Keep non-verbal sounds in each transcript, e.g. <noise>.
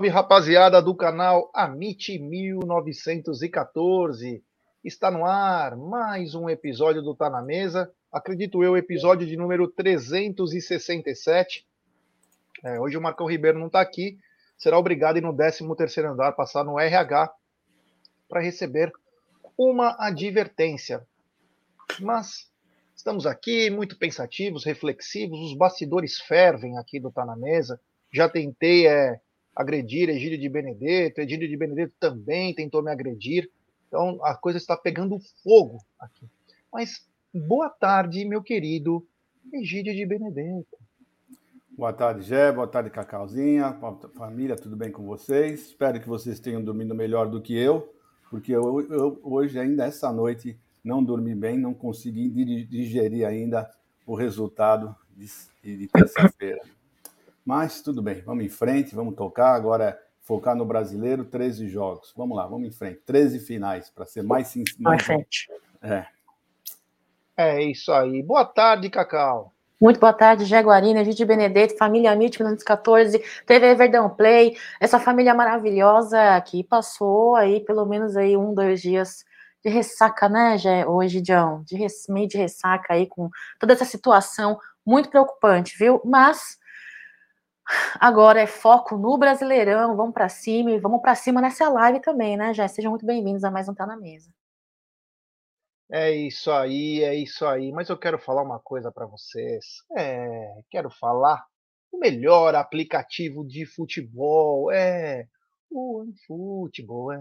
salve, rapaziada do canal Amit 1914. Está no ar mais um episódio do Tá na Mesa. Acredito eu, episódio de número 367. É, hoje o Marcão Ribeiro não está aqui. Será obrigado a ir no 13 andar, passar no RH, para receber uma advertência. Mas estamos aqui muito pensativos, reflexivos, os bastidores fervem aqui do Tá na Mesa. Já tentei é, agredir Egídio de Benedetto, Egídio de Benedetto também tentou me agredir. Então a coisa está pegando fogo aqui. Mas boa tarde, meu querido Egídio de Benedetto. Boa tarde, Gé. Boa tarde, Cacauzinha. Família, tudo bem com vocês? Espero que vocês tenham dormido melhor do que eu, porque eu, eu hoje, ainda essa noite, não dormi bem, não consegui digerir ainda o resultado de, de terça-feira. Mas tudo bem, vamos em frente, vamos tocar. Agora é focar no brasileiro, 13 jogos. Vamos lá, vamos em frente. 13 finais, para ser mais sincero. Mais frente. É. É isso aí. Boa tarde, Cacau. Muito boa tarde, Jaguarina, Gide Benedetto, família MIT 1914, TV Verdão Play, essa família maravilhosa que passou aí pelo menos aí um, dois dias de ressaca, né, Gé, hoje, John? De res, meio de ressaca aí com toda essa situação muito preocupante, viu? Mas Agora é foco no Brasileirão, vamos para cima e vamos para cima nessa live também, né, já Sejam muito bem-vindos a mais um Tá na Mesa. É isso aí, é isso aí. Mas eu quero falar uma coisa para vocês. É, quero falar o melhor aplicativo de futebol. É o futebol, é.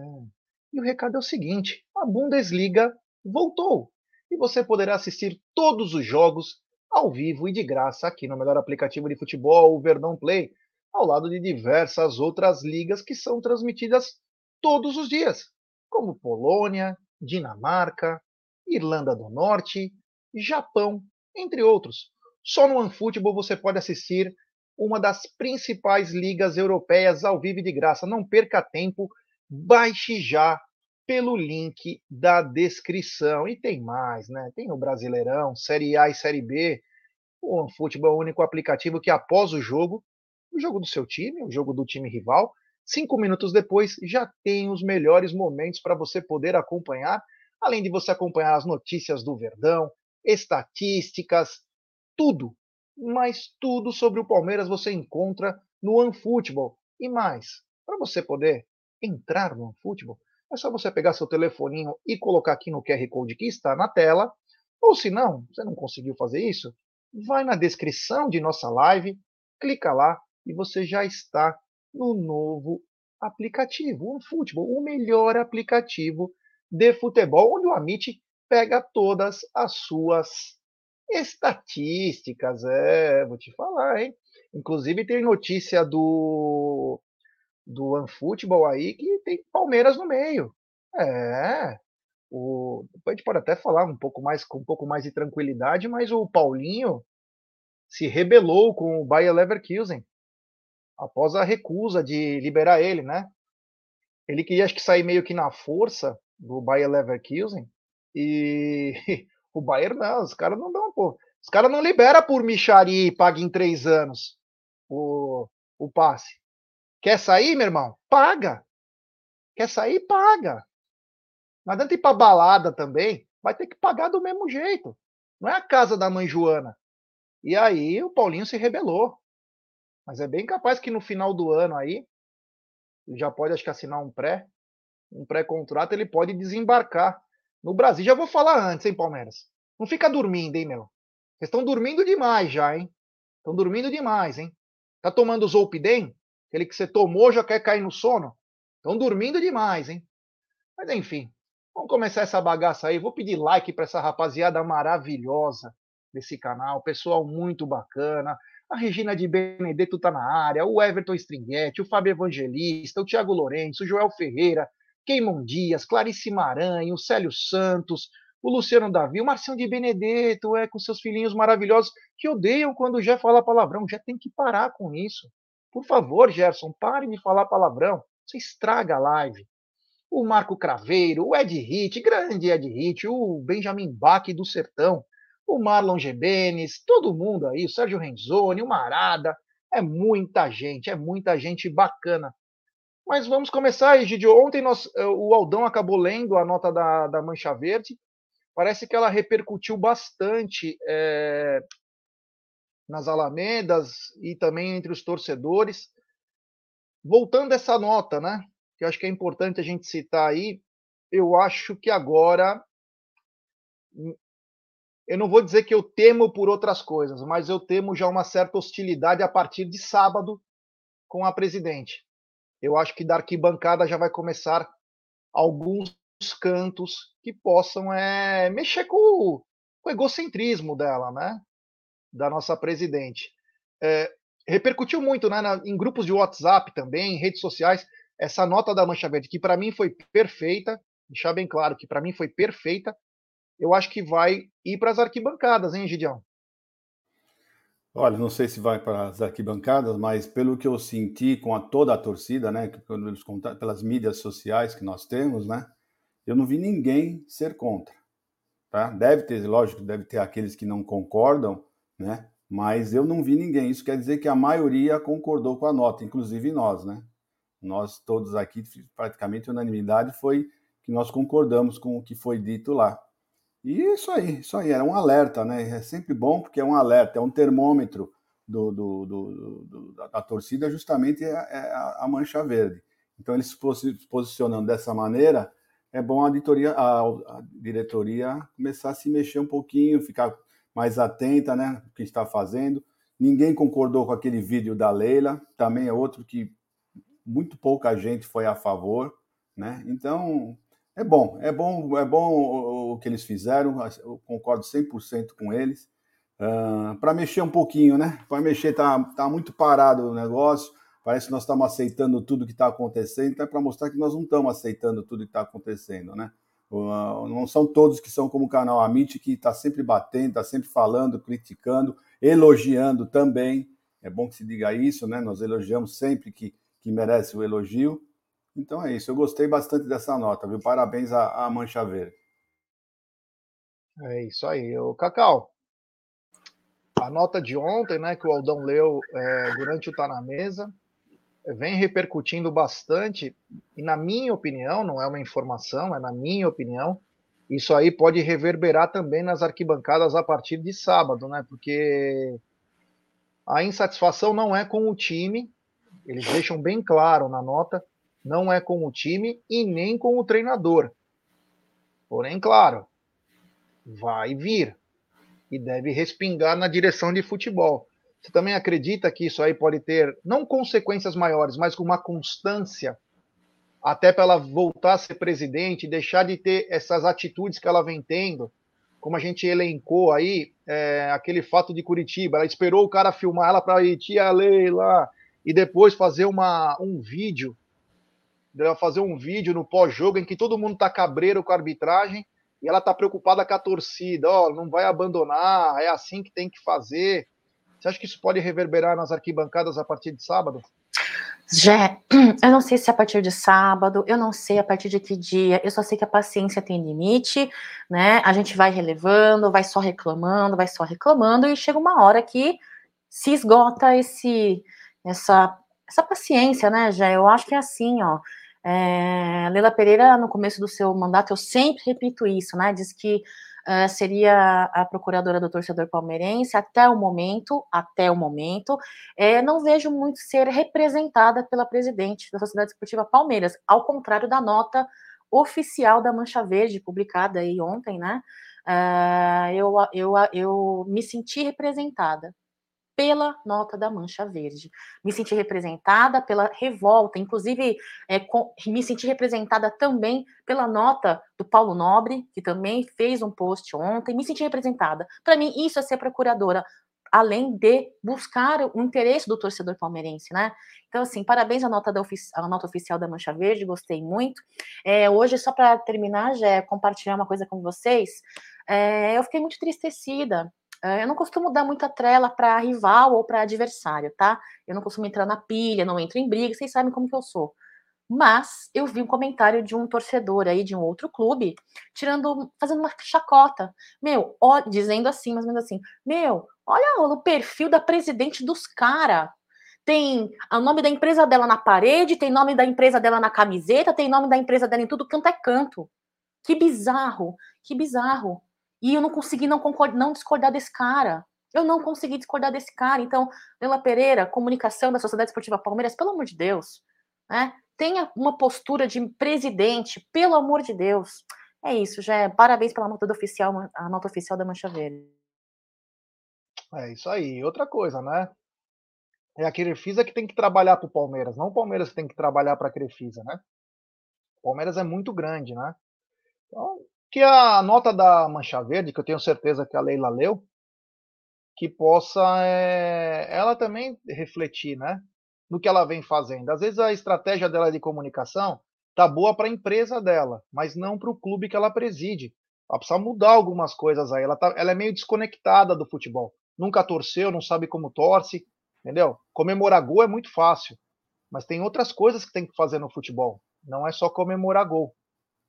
E o recado é o seguinte: a Bundesliga voltou e você poderá assistir todos os jogos ao vivo e de graça aqui no melhor aplicativo de futebol, o Verdão Play, ao lado de diversas outras ligas que são transmitidas todos os dias, como Polônia, Dinamarca, Irlanda do Norte, Japão, entre outros. Só no OneFootball você pode assistir uma das principais ligas europeias ao vivo e de graça. Não perca tempo, baixe já pelo link da descrição. E tem mais, né? Tem o Brasileirão, Série A e Série B. O o único aplicativo que, após o jogo, o jogo do seu time, o jogo do time rival, cinco minutos depois já tem os melhores momentos para você poder acompanhar, além de você acompanhar as notícias do Verdão, estatísticas, tudo, mas tudo sobre o Palmeiras você encontra no OneFootball. E mais, para você poder entrar no OneFootball, é só você pegar seu telefoninho e colocar aqui no QR Code que está na tela. Ou se não, você não conseguiu fazer isso, vai na descrição de nossa live, clica lá e você já está no novo aplicativo, o Futebol, o melhor aplicativo de futebol, onde o Amit pega todas as suas estatísticas. É, vou te falar, hein? Inclusive tem notícia do do OneFootball aí que tem Palmeiras no meio. É. O, a gente pode até falar um pouco mais com um pouco mais de tranquilidade, mas o Paulinho se rebelou com o Bayer Leverkusen após a recusa de liberar ele, né? Ele queria acho que sair meio que na força do Bayer Leverkusen e <laughs> o Bayern não, os caras não dão, pô. Os caras não libera por Michari e paga em três anos o, o passe. Quer sair, meu irmão? Paga. Quer sair? Paga. Não adianta ir pra balada também. Vai ter que pagar do mesmo jeito. Não é a casa da mãe Joana. E aí o Paulinho se rebelou. Mas é bem capaz que no final do ano aí, ele já pode acho que assinar um pré, um pré-contrato, ele pode desembarcar no Brasil. Já vou falar antes, hein, Palmeiras? Não fica dormindo, hein, meu? Vocês estão dormindo demais já, hein? Estão dormindo demais, hein? Tá tomando Zolpidem? Aquele que você tomou já quer cair no sono? Estão dormindo demais, hein? Mas enfim, vamos começar essa bagaça aí. Vou pedir like para essa rapaziada maravilhosa desse canal, pessoal muito bacana. A Regina de Benedetto tá na área, o Everton Stringhetti, o Fábio Evangelista, o Thiago Lourenço, o Joel Ferreira, Keimon Dias, Clarice Maranhão, o Célio Santos, o Luciano Davi, o Marcinho de Benedetto, é, com seus filhinhos maravilhosos, que odeiam quando já fala palavrão. Já tem que parar com isso. Por favor, Gerson, pare de falar palavrão. Você estraga a live. O Marco Craveiro, o Ed Hit, grande Ed Hit, o Benjamin Bach do Sertão, o Marlon Gebenes, todo mundo aí, o Sérgio Renzoni, o Marada. É muita gente, é muita gente bacana Mas vamos começar, Egidio. Ontem nós, eh, o Aldão acabou lendo a nota da, da Mancha Verde. Parece que ela repercutiu bastante é, nas alamedas e também entre os torcedores. Voltando essa nota, né? Que eu acho que é importante a gente citar aí. Eu acho que agora eu não vou dizer que eu temo por outras coisas, mas eu temo já uma certa hostilidade a partir de sábado com a presidente. Eu acho que da arquibancada já vai começar alguns cantos que possam é, mexer com com o, egocentrismo dela, né? Da nossa presidente. É, repercutiu muito né, na, em grupos de WhatsApp também, em redes sociais, essa nota da Mancha Verde, que para mim foi perfeita, deixar bem claro que para mim foi perfeita, eu acho que vai ir para as arquibancadas, hein, Gideão? Olha, não sei se vai para as arquibancadas, mas pelo que eu senti com a, toda a torcida, né, pelas mídias sociais que nós temos, né, eu não vi ninguém ser contra. Tá? Deve ter, lógico, deve ter aqueles que não concordam, né, mas eu não vi ninguém. Isso quer dizer que a maioria concordou com a nota, inclusive nós, né? Nós todos aqui, praticamente unanimidade foi que nós concordamos com o que foi dito lá. E isso aí, isso aí, era um alerta, né? É sempre bom porque é um alerta, é um termômetro do, do, do, do da torcida, justamente é, é a, mancha verde. Então, eles se posicionando dessa maneira, é bom a, a, a, diretoria começar a se mexer um pouquinho, ficar mais atenta, né? O que está fazendo. Ninguém concordou com aquele vídeo da Leila, também é outro que muito pouca gente foi a favor, né? Então, é bom, é bom, é bom o que eles fizeram, eu concordo 100% com eles. Uh, para mexer um pouquinho, né? Para mexer, tá, tá muito parado o negócio. Parece que nós estamos aceitando tudo que está acontecendo, então é para mostrar que nós não estamos aceitando tudo que está acontecendo, né? Não são todos que são como o canal Amit, que está sempre batendo, está sempre falando, criticando, elogiando também. É bom que se diga isso, né? Nós elogiamos sempre que, que merece o elogio. Então é isso, eu gostei bastante dessa nota, viu? Parabéns à, à Mancha Verde. É isso aí. O Cacau, a nota de ontem, né, que o Aldão leu é, durante o Tá na Mesa, vem repercutindo bastante, e na minha opinião, não é uma informação, é na minha opinião, isso aí pode reverberar também nas arquibancadas a partir de sábado, né? Porque a insatisfação não é com o time, eles deixam bem claro na nota, não é com o time e nem com o treinador. Porém, claro, vai vir e deve respingar na direção de futebol. Você também acredita que isso aí pode ter, não consequências maiores, mas uma constância, até para ela voltar a ser presidente, deixar de ter essas atitudes que ela vem tendo, como a gente elencou aí, é, aquele fato de Curitiba, ela esperou o cara filmar ela para ir, tia Leila, e depois fazer uma, um vídeo dela fazer um vídeo no pós-jogo em que todo mundo tá cabreiro com a arbitragem e ela tá preocupada com a torcida, ó, oh, não vai abandonar, é assim que tem que fazer. Você acha que isso pode reverberar nas arquibancadas a partir de sábado? Já, <clears throat> eu não sei se é a partir de sábado, eu não sei a partir de que dia, eu só sei que a paciência tem limite, né? A gente vai relevando, vai só reclamando, vai só reclamando, e chega uma hora que se esgota esse, essa, essa paciência, né, já? Eu acho que é assim, ó. É, Leila Pereira, no começo do seu mandato, eu sempre repito isso, né? Diz que uh, seria a procuradora do torcedor palmeirense até o momento, até o momento, é, não vejo muito ser representada pela presidente da Sociedade Esportiva Palmeiras, ao contrário da nota oficial da Mancha Verde, publicada aí ontem, né? Uh, eu, eu, eu me senti representada pela nota da Mancha Verde. Me senti representada pela revolta, inclusive é, com, me senti representada também pela nota do Paulo Nobre, que também fez um post ontem. Me senti representada. Para mim, isso é ser procuradora, além de buscar o interesse do torcedor palmeirense, né? Então, assim, parabéns à nota, da à nota oficial da Mancha Verde, gostei muito. É, hoje, só para terminar, já compartilhar uma coisa com vocês, é, eu fiquei muito tristecida eu não costumo dar muita trela para rival ou para adversário, tá? Eu não costumo entrar na pilha, não entro em briga, vocês sabem como que eu sou. Mas eu vi um comentário de um torcedor aí de um outro clube, tirando, fazendo uma chacota. Meu, ó, dizendo assim, mais ou menos assim: Meu, olha o perfil da presidente dos caras. tem o nome da empresa dela na parede, tem nome da empresa dela na camiseta, tem nome da empresa dela em tudo canto é canto. Que bizarro, que bizarro. E eu não consegui não, não discordar desse cara. Eu não consegui discordar desse cara. Então, Leila Pereira, comunicação da Sociedade Esportiva Palmeiras, pelo amor de Deus, né? Tenha uma postura de presidente, pelo amor de Deus. É isso, já. Parabéns pela nota oficial, a nota oficial da Mancha Verde. É isso aí. Outra coisa, né? É a Crefisa que tem que trabalhar para o Palmeiras, não o Palmeiras que tem que trabalhar para a Crefisa, né? O Palmeiras é muito grande, né? Então, que a nota da Mancha Verde, que eu tenho certeza que a Leila leu, que possa é, ela também refletir, né? No que ela vem fazendo. Às vezes a estratégia dela de comunicação tá boa para a empresa dela, mas não para o clube que ela preside. Ela precisa mudar algumas coisas aí. Ela, tá, ela é meio desconectada do futebol. Nunca torceu, não sabe como torce, entendeu? Comemorar gol é muito fácil, mas tem outras coisas que tem que fazer no futebol. Não é só comemorar gol.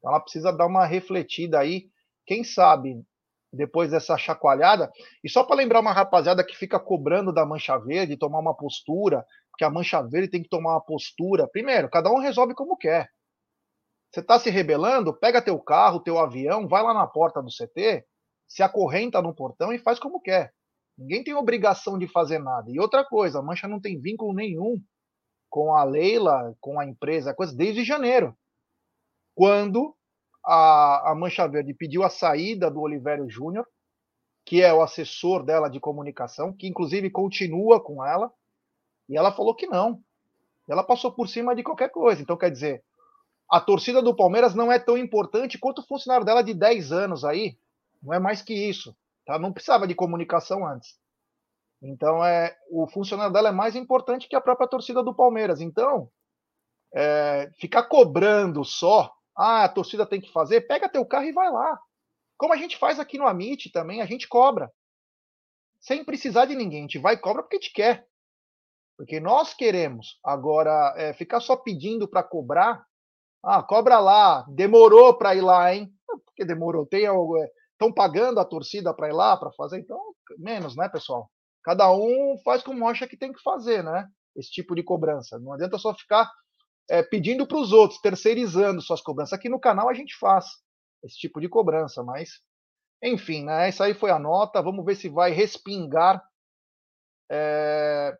Então ela precisa dar uma refletida aí. Quem sabe depois dessa chacoalhada. E só para lembrar uma rapaziada que fica cobrando da Mancha Verde tomar uma postura, que a Mancha Verde tem que tomar uma postura. Primeiro, cada um resolve como quer. Você está se rebelando? Pega teu carro, teu avião, vai lá na porta do CT, se acorrenta no portão e faz como quer. Ninguém tem obrigação de fazer nada. E outra coisa, a Mancha não tem vínculo nenhum com a Leila, com a empresa, coisa desde janeiro. Quando a, a Mancha Verde pediu a saída do Olivério Júnior, que é o assessor dela de comunicação, que inclusive continua com ela, e ela falou que não. Ela passou por cima de qualquer coisa. Então, quer dizer, a torcida do Palmeiras não é tão importante quanto o funcionário dela de 10 anos aí. Não é mais que isso. Tá? Não precisava de comunicação antes. Então, é, o funcionário dela é mais importante que a própria torcida do Palmeiras. Então, é, ficar cobrando só ah, a torcida tem que fazer, pega teu carro e vai lá. Como a gente faz aqui no Amit também, a gente cobra. Sem precisar de ninguém. A gente vai e cobra porque gente quer. Porque nós queremos. Agora, é, ficar só pedindo para cobrar. Ah, cobra lá. Demorou para ir lá, hein? Porque demorou. Tem algo. Estão é, pagando a torcida para ir lá, para fazer? Então, menos, né, pessoal? Cada um faz como acha que tem que fazer, né? Esse tipo de cobrança. Não adianta só ficar é, pedindo para os outros, terceirizando suas cobranças. Aqui no canal a gente faz esse tipo de cobrança, mas enfim, né? Essa aí foi a nota. Vamos ver se vai respingar. É...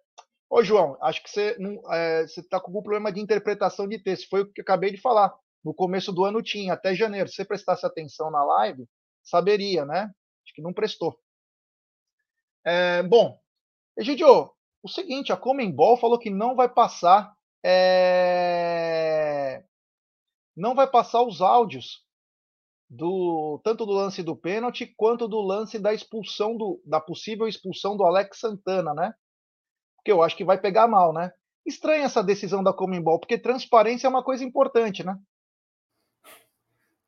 Ô, João, acho que você é, está com algum problema de interpretação de texto. Foi o que eu acabei de falar. No começo do ano tinha, até janeiro. Se você prestasse atenção na live, saberia, né? Acho que não prestou. É, bom, Egidio, o seguinte, a Comembol falou que não vai passar é... não vai passar os áudios do tanto do lance do pênalti quanto do lance da expulsão do, da possível expulsão do Alex Santana, né? Porque eu acho que vai pegar mal, né? Estranha essa decisão da Comembol, porque transparência é uma coisa importante, né?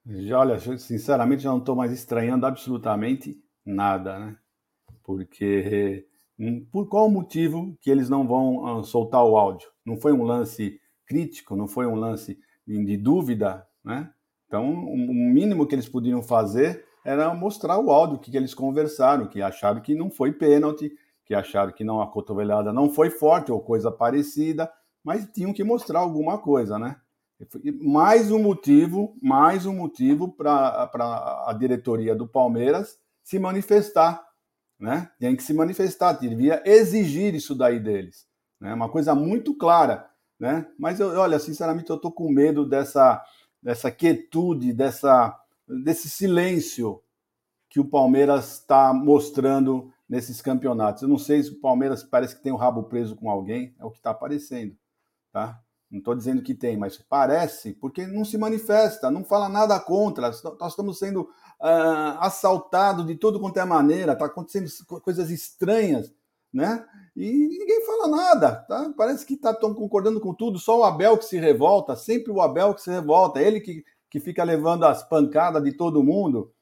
Já, olha, sinceramente, já não estou mais estranhando absolutamente nada, né? Porque por qual motivo que eles não vão ah, soltar o áudio? Não foi um lance crítico, não foi um lance de dúvida, né? Então, o mínimo que eles podiam fazer era mostrar o áudio que eles conversaram, que acharam que não foi pênalti, que acharam que não a cotovelada não foi forte ou coisa parecida, mas tinham que mostrar alguma coisa, né? Mais um motivo, mais um motivo para a diretoria do Palmeiras se manifestar né? Tem que se manifestar, devia exigir isso daí deles, né? Uma coisa muito clara, né? Mas eu, olha, sinceramente, eu tô com medo dessa dessa quietude, dessa desse silêncio que o Palmeiras está mostrando nesses campeonatos. Eu não sei se o Palmeiras parece que tem o rabo preso com alguém, é o que está aparecendo, tá? Não estou dizendo que tem, mas parece, porque não se manifesta, não fala nada contra. Nós estamos sendo uh, assaltados de tudo quanto é maneira, está acontecendo coisas estranhas, né? E ninguém fala nada, tá? Parece que estão tá, concordando com tudo, só o Abel que se revolta, sempre o Abel que se revolta, ele que, que fica levando as pancadas de todo mundo,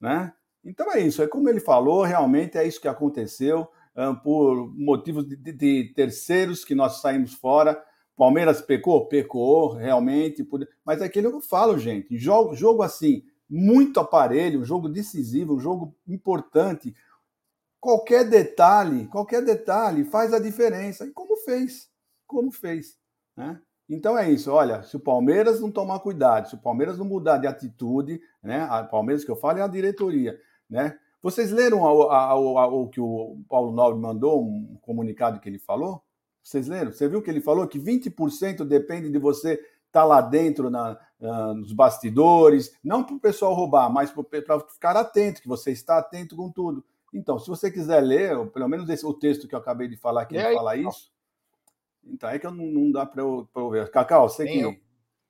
né? Então é isso, é como ele falou, realmente é isso que aconteceu, uh, por motivos de, de, de terceiros que nós saímos fora Palmeiras pecou? Pecou, realmente. Mas é aquilo que eu falo, gente. Jogo, jogo assim, muito aparelho, jogo decisivo, jogo importante. Qualquer detalhe, qualquer detalhe faz a diferença. E como fez? como fez. Né? Então é isso, olha, se o Palmeiras não tomar cuidado, se o Palmeiras não mudar de atitude, né? A Palmeiras que eu falo é a diretoria, né? Vocês leram o que o Paulo Nobre mandou, um comunicado que ele falou? Vocês leram? Você viu que ele falou que 20% depende de você estar tá lá dentro na, uh, nos bastidores, não para o pessoal roubar, mas para ficar atento, que você está atento com tudo. Então, se você quiser ler, pelo menos esse, o texto que eu acabei de falar, que ele fala isso, então é que eu não, não dá para eu, eu, ver. Cacau, você que,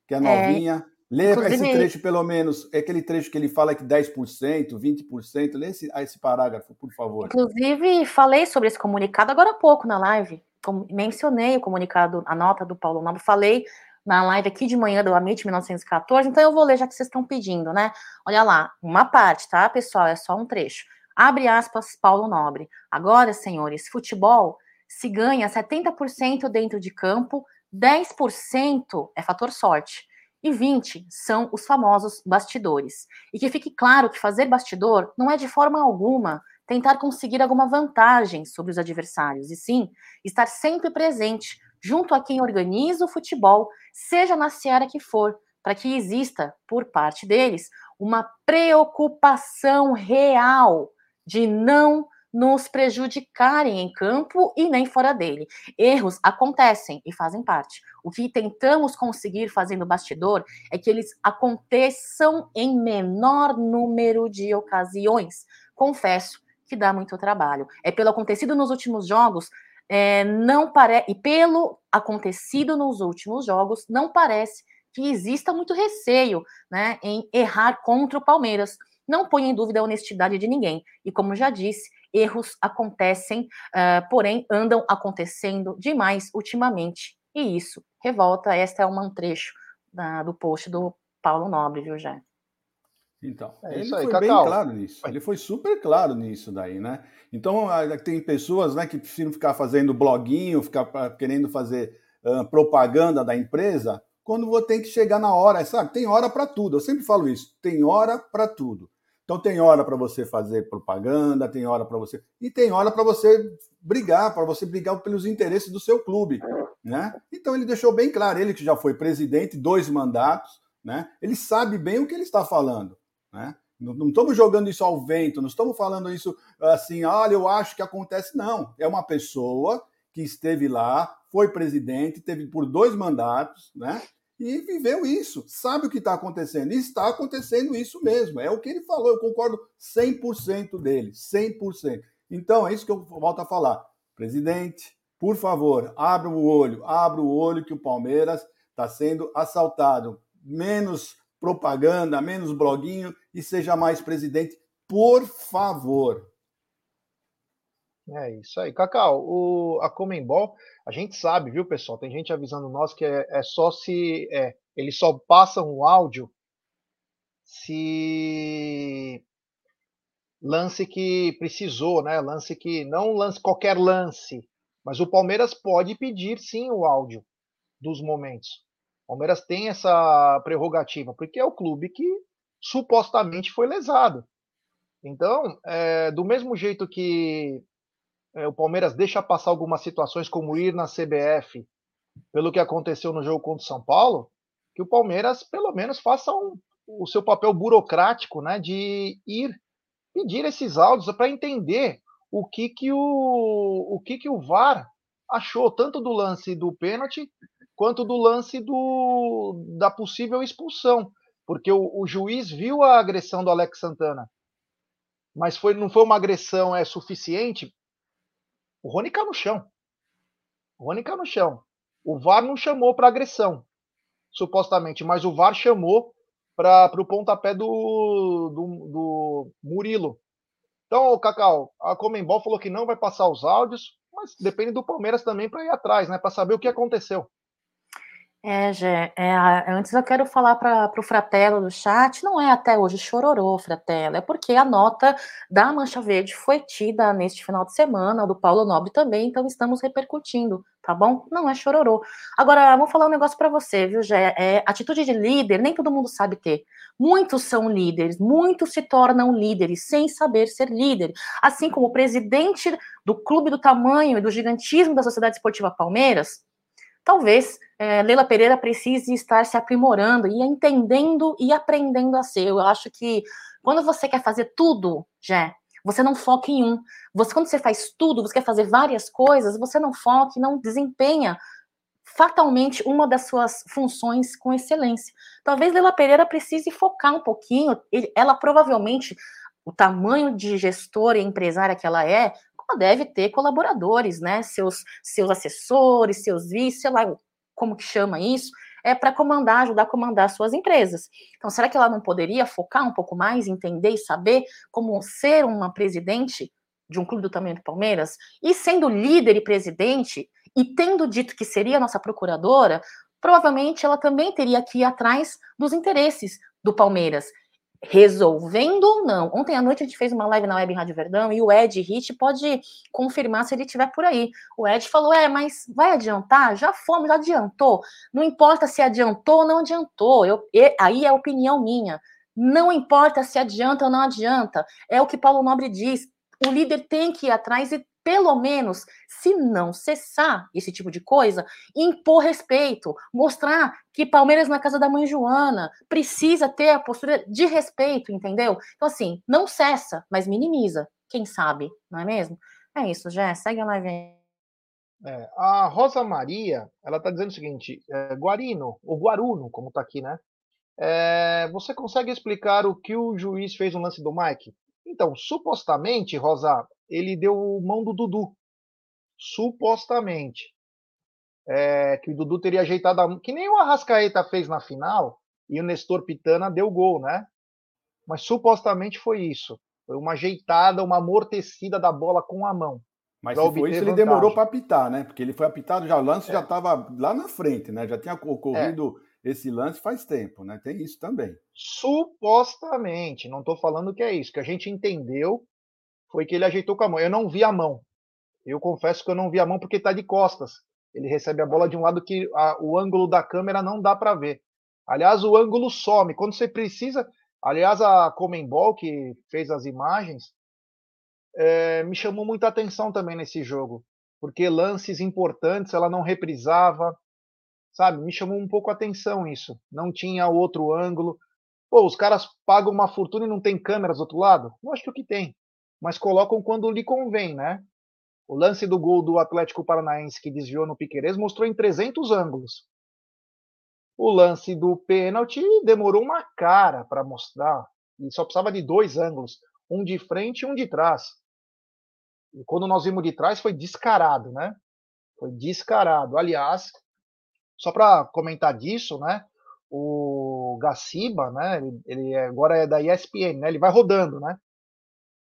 que é novinha, é. lê Inclusive, esse trecho pelo menos, é aquele trecho que ele fala que 10%, 20%, lê esse, esse parágrafo, por favor. Inclusive, falei sobre esse comunicado agora há pouco na live, mencionei o comunicado, a nota do Paulo Nobre, falei na live aqui de manhã do Amit 1914, então eu vou ler já que vocês estão pedindo, né? Olha lá, uma parte, tá, pessoal? É só um trecho. Abre aspas, Paulo Nobre. Agora, senhores, futebol se ganha 70% dentro de campo, 10% é fator sorte e 20 são os famosos bastidores. E que fique claro que fazer bastidor não é de forma alguma tentar conseguir alguma vantagem sobre os adversários, e sim estar sempre presente junto a quem organiza o futebol, seja na seara que for, para que exista, por parte deles, uma preocupação real de não nos prejudicarem em campo e nem fora dele. Erros acontecem e fazem parte. O que tentamos conseguir fazendo bastidor é que eles aconteçam em menor número de ocasiões. Confesso que dá muito trabalho. É pelo acontecido nos últimos jogos, é, não parece e pelo acontecido nos últimos jogos, não parece que exista muito receio, né, em errar contra o Palmeiras. Não põe em dúvida a honestidade de ninguém. E como já disse, erros acontecem, uh, porém andam acontecendo demais ultimamente. E isso revolta. Esta é um trecho da, do post do Paulo Nobre, viu, Jé? Então, é ele aí, foi Cacau. bem claro nisso. Ele foi super claro nisso daí, né? Então, tem pessoas né, que precisam ficar fazendo bloguinho, ficar querendo fazer uh, propaganda da empresa, quando tem que chegar na hora, sabe? Tem hora para tudo. Eu sempre falo isso. Tem hora para tudo. Então tem hora para você fazer propaganda, tem hora para você e tem hora para você brigar, para você brigar pelos interesses do seu clube, né? Então ele deixou bem claro, ele que já foi presidente, dois mandatos, né? Ele sabe bem o que ele está falando, né? Não, estamos jogando isso ao vento, não estamos falando isso assim, olha, eu acho que acontece. Não, é uma pessoa que esteve lá, foi presidente, teve por dois mandatos, né? e viveu isso, sabe o que está acontecendo. E está acontecendo isso mesmo. É o que ele falou, eu concordo 100% dele, 100%. Então, é isso que eu volto a falar. Presidente, por favor, abra o olho, abra o olho que o Palmeiras está sendo assaltado. Menos propaganda, menos bloguinho e seja mais presidente, por favor. É isso aí. Cacau, o, a Comembol, a gente sabe, viu, pessoal? Tem gente avisando nós que é, é só se. É, eles só passam o áudio se lance que precisou, né? Lance que. Não lance qualquer lance. Mas o Palmeiras pode pedir sim o áudio dos momentos. O Palmeiras tem essa prerrogativa, porque é o clube que supostamente foi lesado. Então, é, do mesmo jeito que é, o Palmeiras deixa passar algumas situações, como ir na CBF, pelo que aconteceu no jogo contra o São Paulo, que o Palmeiras pelo menos faça um, o seu papel burocrático, né, de ir pedir esses áudios para entender o que que o, o que que o VAR achou tanto do lance do pênalti quanto do lance do, da possível expulsão, porque o, o juiz viu a agressão do Alex Santana, mas foi, não foi uma agressão é suficiente o Rony caiu no chão. O Rony caiu no chão. O VAR não chamou para agressão, supostamente, mas o VAR chamou para o pontapé do, do, do Murilo. Então, Cacau, a Comembol falou que não vai passar os áudios, mas depende do Palmeiras também para ir atrás, né? Para saber o que aconteceu. É, Gé, é, antes eu quero falar para o Fratelo do chat, não é até hoje chororô, Fratelo, é porque a nota da Mancha Verde foi tida neste final de semana, do Paulo Nobre também, então estamos repercutindo, tá bom? Não é chororô. Agora, vou falar um negócio para você, viu, Gé? É, atitude de líder, nem todo mundo sabe ter. Muitos são líderes, muitos se tornam líderes sem saber ser líder. Assim como o presidente do clube do tamanho e do gigantismo da Sociedade Esportiva Palmeiras, talvez é, Leila Pereira precise estar se aprimorando e entendendo e aprendendo a ser. Eu acho que quando você quer fazer tudo, já você não foca em um. Você, quando você faz tudo, você quer fazer várias coisas, você não foca e não desempenha fatalmente uma das suas funções com excelência. Talvez Leila Pereira precise focar um pouquinho. Ela provavelmente, o tamanho de gestora e empresária que ela é, ela deve ter colaboradores, né? Seus, seus assessores, seus vice, sei lá como que chama isso, é para comandar, ajudar a comandar suas empresas. Então, será que ela não poderia focar um pouco mais, entender e saber como ser uma presidente de um clube do tamanho do Palmeiras? E sendo líder e presidente, e tendo dito que seria nossa procuradora, provavelmente ela também teria que ir atrás dos interesses do Palmeiras resolvendo ou não. Ontem à noite a gente fez uma live na Web Rádio Verdão e o Ed Hit pode confirmar se ele estiver por aí. O Ed falou: é, mas vai adiantar? Já fomos, já adiantou. Não importa se adiantou ou não adiantou. Eu, aí é opinião minha. Não importa se adianta ou não adianta. É o que Paulo Nobre diz. O líder tem que ir atrás e pelo menos, se não cessar esse tipo de coisa, impor respeito, mostrar que Palmeiras na casa da mãe Joana precisa ter a postura de respeito, entendeu? Então, assim, não cessa, mas minimiza, quem sabe, não é mesmo? É isso, Jé, segue a live aí. É, a Rosa Maria, ela está dizendo o seguinte: é, Guarino, ou Guaruno, como está aqui, né? É, você consegue explicar o que o juiz fez no lance do Mike? Então, supostamente, Rosa, ele deu mão do Dudu. Supostamente. É, que o Dudu teria ajeitado a mão. Que nem o Arrascaeta fez na final e o Nestor Pitana deu gol, né? Mas supostamente foi isso. Foi uma ajeitada, uma amortecida da bola com a mão. Mas se foi isso, ele demorou para apitar, né? Porque ele foi apitado, já o lance é. já estava lá na frente, né? Já tinha ocorrido é. Esse lance faz tempo, né? Tem isso também. Supostamente, não estou falando que é isso, que a gente entendeu foi que ele ajeitou com a mão. Eu não vi a mão. Eu confesso que eu não vi a mão porque está de costas. Ele recebe a bola de um lado que a, o ângulo da câmera não dá para ver. Aliás, o ângulo some. Quando você precisa. Aliás, a Comembol, que fez as imagens, é, me chamou muita atenção também nesse jogo. Porque lances importantes ela não reprisava. Sabe? Me chamou um pouco a atenção isso. Não tinha outro ângulo. Pô, os caras pagam uma fortuna e não tem câmeras do outro lado? Acho que tem mas colocam quando lhe convém, né? O lance do gol do Atlético Paranaense que desviou no Piquerez mostrou em 300 ângulos. O lance do pênalti demorou uma cara para mostrar e só precisava de dois ângulos, um de frente e um de trás. E quando nós vimos de trás foi descarado, né? Foi descarado. Aliás, só para comentar disso, né? O Gaciba, né? Ele, ele agora é da ESPN, né? Ele vai rodando, né?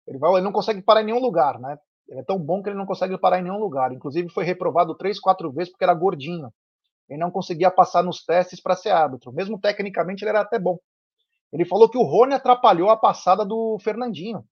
Ele, vai, ele não consegue parar em nenhum lugar, né? Ele é tão bom que ele não consegue parar em nenhum lugar. Inclusive foi reprovado três, quatro vezes porque era gordinho. Ele não conseguia passar nos testes para ser árbitro. Mesmo tecnicamente ele era até bom. Ele falou que o Rony atrapalhou a passada do Fernandinho.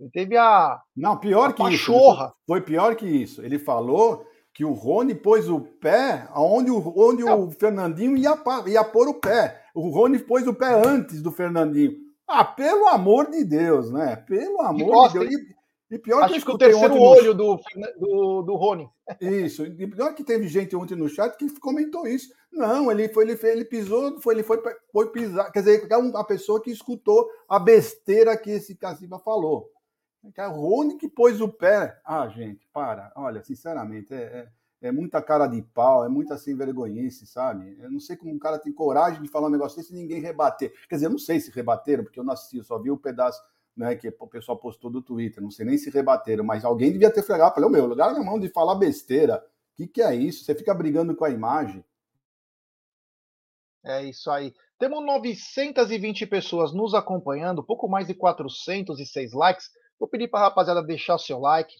Ele teve a. Não, pior a que pachorra. isso. Foi pior que isso. Ele falou que o Rony pôs o pé onde o, onde o Fernandinho ia, ia pôr o pé. O Rony pôs o pé antes do Fernandinho. Ah, pelo amor de Deus, né? Pelo amor de, de Deus. E, e pior Acho que, que o terceiro olho no... do, do, do Rony. Isso. E pior que teve gente ontem no chat que comentou isso. Não, ele foi, ele, ele pisou, foi, ele foi, foi pisar. Quer dizer, é uma pessoa que escutou a besteira que esse Caciba falou. O Rony que pôs o pé. Ah, gente, para. Olha, sinceramente, é, é é muita cara de pau, é muita sem vergonhice, sabe? Eu não sei como um cara tem coragem de falar um negócio desse e ninguém rebater. Quer dizer, eu não sei se rebateram, porque eu não assisti, eu só vi o um pedaço né, que o pessoal postou do Twitter, não sei nem se rebateram, mas alguém devia ter falado, falei, meu, lugar na mão de falar besteira. O que, que é isso? Você fica brigando com a imagem. É isso aí. Temos 920 pessoas nos acompanhando, pouco mais de 406 likes. Vou pedir para a rapaziada deixar o seu like,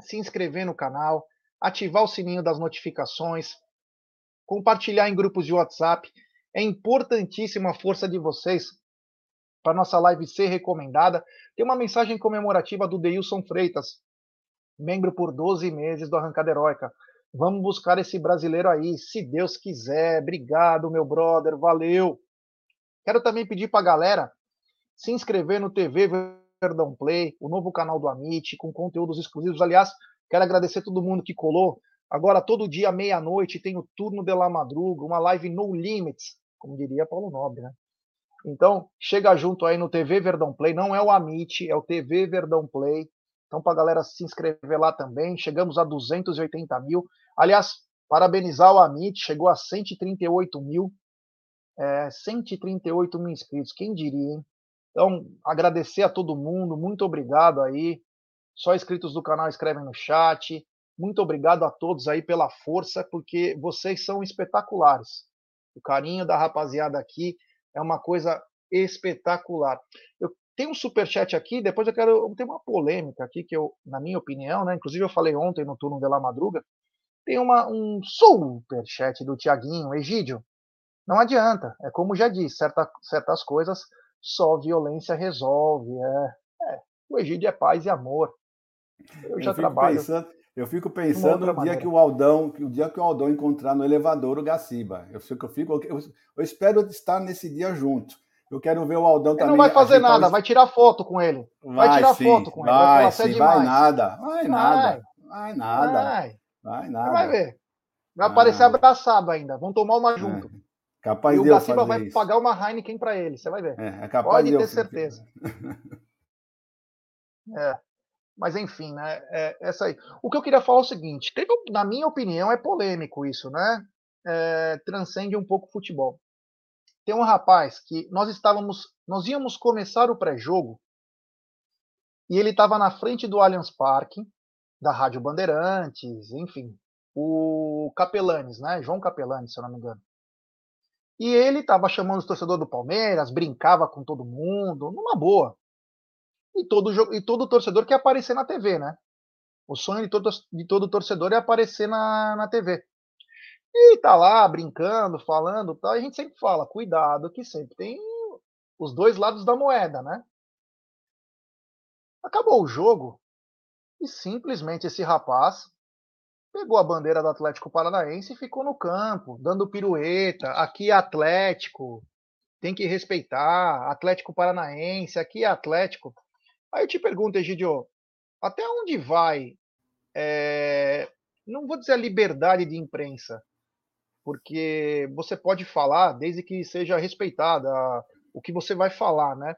se inscrever no canal, ativar o sininho das notificações, compartilhar em grupos de WhatsApp. É importantíssima a força de vocês para nossa live ser recomendada. Tem uma mensagem comemorativa do Deilson Freitas, membro por 12 meses do Arrancada Heróica. Vamos buscar esse brasileiro aí, se Deus quiser. Obrigado, meu brother, valeu. Quero também pedir para a galera se inscrever no TV Verdão Play, o novo canal do Amit, com conteúdos exclusivos. Aliás, Quero agradecer todo mundo que colou Agora, todo dia, meia-noite, tem o turno de la madruga, uma live no limits, como diria Paulo Nobre, né? Então, chega junto aí no TV Verdão Play, não é o Amit, é o TV Verdão Play. Então, para a galera se inscrever lá também, chegamos a 280 mil. Aliás, parabenizar o Amit, chegou a 138 mil. É, 138 mil inscritos, quem diria, hein? Então, agradecer a todo mundo, muito obrigado aí. Só inscritos do canal escrevem no chat. Muito obrigado a todos aí pela força, porque vocês são espetaculares. O carinho da rapaziada aqui é uma coisa espetacular. Eu tenho um super chat aqui, depois eu quero ter uma polêmica aqui que eu, na minha opinião, né, inclusive eu falei ontem no turno de la madruga, tem uma, um super chat do Tiaguinho, Egídio. Não adianta, é como já disse, certa, certas coisas só violência resolve. É, é, o Egídio é paz e amor. Eu, eu já trabalho. Pensando, eu fico pensando no dia que o Aldão, o dia que o Aldão encontrar no elevador o Gaciba. Eu fico, eu, fico, eu, eu espero estar nesse dia junto. Eu quero ver o Aldão ele também. Ele não vai fazer nada, vai tirar foto com ele. Vai, vai tirar sim, foto com vai, ele. Vai, falar, sim, vai nada, vai nada, vai nada, vai, vai nada. Vai ver. Vai aparecer abraçado ainda. Vão tomar uma junto. Capaz e o Gaciba vai isso. pagar uma Heineken para ele, você vai ver. É, é Pode ter certeza. <laughs> é. Mas enfim, né? É, essa aí. O que eu queria falar é o seguinte: teve, na minha opinião, é polêmico isso, né? É, transcende um pouco o futebol. Tem um rapaz que nós estávamos, nós íamos começar o pré-jogo e ele estava na frente do Allianz Parque, da Rádio Bandeirantes, enfim, o Capelanes, né? João Capelanes, se eu não me engano. E ele estava chamando os torcedores do Palmeiras, brincava com todo mundo, numa boa. E todo, e todo torcedor quer aparecer na TV, né? O sonho de todo, de todo torcedor é aparecer na, na TV. E tá lá brincando, falando, e a gente sempre fala, cuidado, que sempre tem os dois lados da moeda, né? Acabou o jogo e simplesmente esse rapaz pegou a bandeira do Atlético Paranaense e ficou no campo, dando pirueta. Aqui é Atlético, tem que respeitar. Atlético Paranaense, aqui é Atlético. Aí eu te pergunto, Egidio, até onde vai, é, não vou dizer a liberdade de imprensa, porque você pode falar desde que seja respeitada o que você vai falar, né?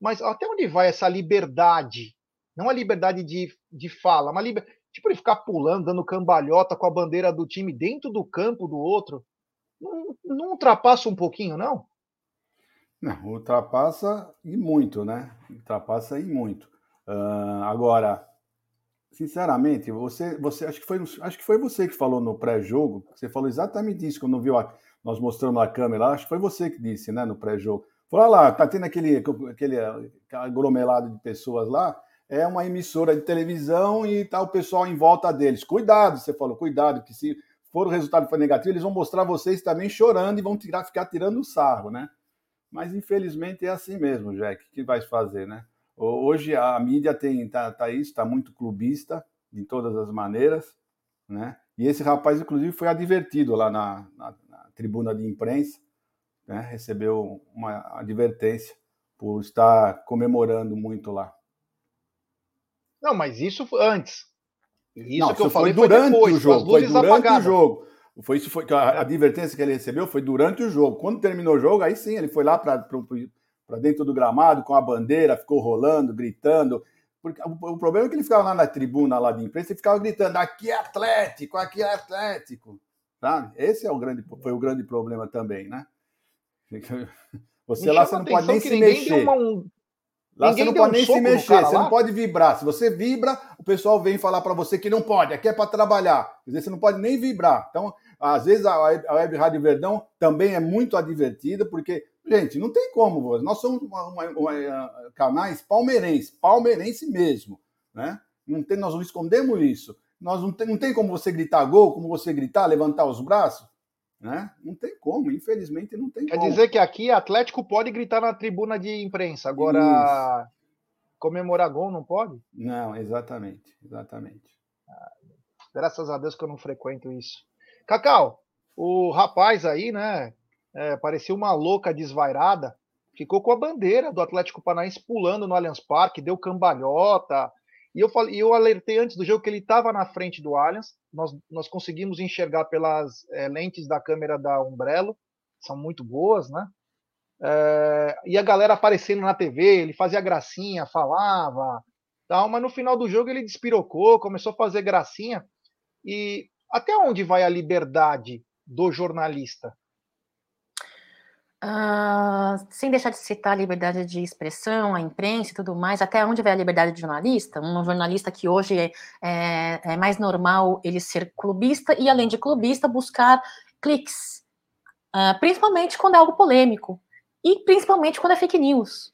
Mas até onde vai essa liberdade? Não a liberdade de, de fala, mas liber... tipo ele ficar pulando, dando cambalhota com a bandeira do time dentro do campo do outro. Não, não ultrapassa um pouquinho, não? Não, ultrapassa e muito, né? Ultrapassa e muito. Uh, agora, sinceramente, você, você acho que foi, acho que foi você que falou no pré-jogo. Você falou exatamente isso quando viu a, nós mostramos a câmera. Acho que foi você que disse, né, no pré-jogo. Falou lá, tá tendo aquele, aquele aglomerado de pessoas lá. É uma emissora de televisão e tá o pessoal em volta deles. Cuidado, você falou, cuidado, que se for o resultado for negativo, eles vão mostrar vocês também chorando e vão tirar, ficar tirando sarro, né? Mas infelizmente é assim mesmo, Jack. O que vai fazer, né? Hoje a mídia tem tá, tá isso, está muito clubista de todas as maneiras, né? E esse rapaz, inclusive, foi advertido lá na, na, na tribuna de imprensa, né? Recebeu uma advertência por estar comemorando muito lá. Não, mas isso foi antes. Isso Não, que eu falei foi durante depois, o jogo. Foi durante apagadas. o jogo. Foi isso foi a advertência que ele recebeu foi durante o jogo. Quando terminou o jogo, aí sim ele foi lá para dentro do gramado com a bandeira, ficou rolando, gritando. Porque o, o, problema é que ele ficava lá na tribuna lá de imprensa e ficava gritando: aqui é Atlético, aqui é Atlético. Sabe? Esse é o grande, foi o grande problema também, né? <laughs> Você lá você não pode nem se mexer. Uma, um... Lá Ninguém você não pode um nem se mexer, você lá? não pode vibrar. Se você vibra, o pessoal vem falar para você que não pode, aqui é para trabalhar. Quer dizer, você não pode nem vibrar. Então, às vezes a Web Rádio Verdão também é muito advertida, porque, gente, não tem como. Nós somos uma, uma, uma, eh, canais palmeirenses, palmeirense mesmo. Né? Não tem, nós não escondemos isso. Nós não tem, não tem como você gritar gol, como você gritar, levantar os braços. Né? Não tem como, infelizmente não tem Quer como. Quer dizer que aqui Atlético pode gritar na tribuna de imprensa, agora Isso. comemorar gol não pode? Não, exatamente, exatamente. Ah, graças a Deus que eu não frequento isso. Cacau, o rapaz aí, né? É, parecia uma louca desvairada. Ficou com a bandeira do Atlético Paranaense pulando no Allianz Parque, deu cambalhota. E eu, falei, eu alertei antes do jogo que ele estava na frente do Allianz. Nós, nós conseguimos enxergar pelas é, lentes da câmera da Umbrello, são muito boas, né? É, e a galera aparecendo na TV, ele fazia gracinha, falava, tal, mas no final do jogo ele despirocou, começou a fazer gracinha. E até onde vai a liberdade do jornalista? Uh, sem deixar de citar a liberdade de expressão, a imprensa e tudo mais, até onde vai a liberdade de jornalista? Um jornalista que hoje é, é, é mais normal ele ser clubista e, além de clubista, buscar cliques, uh, principalmente quando é algo polêmico e principalmente quando é fake news.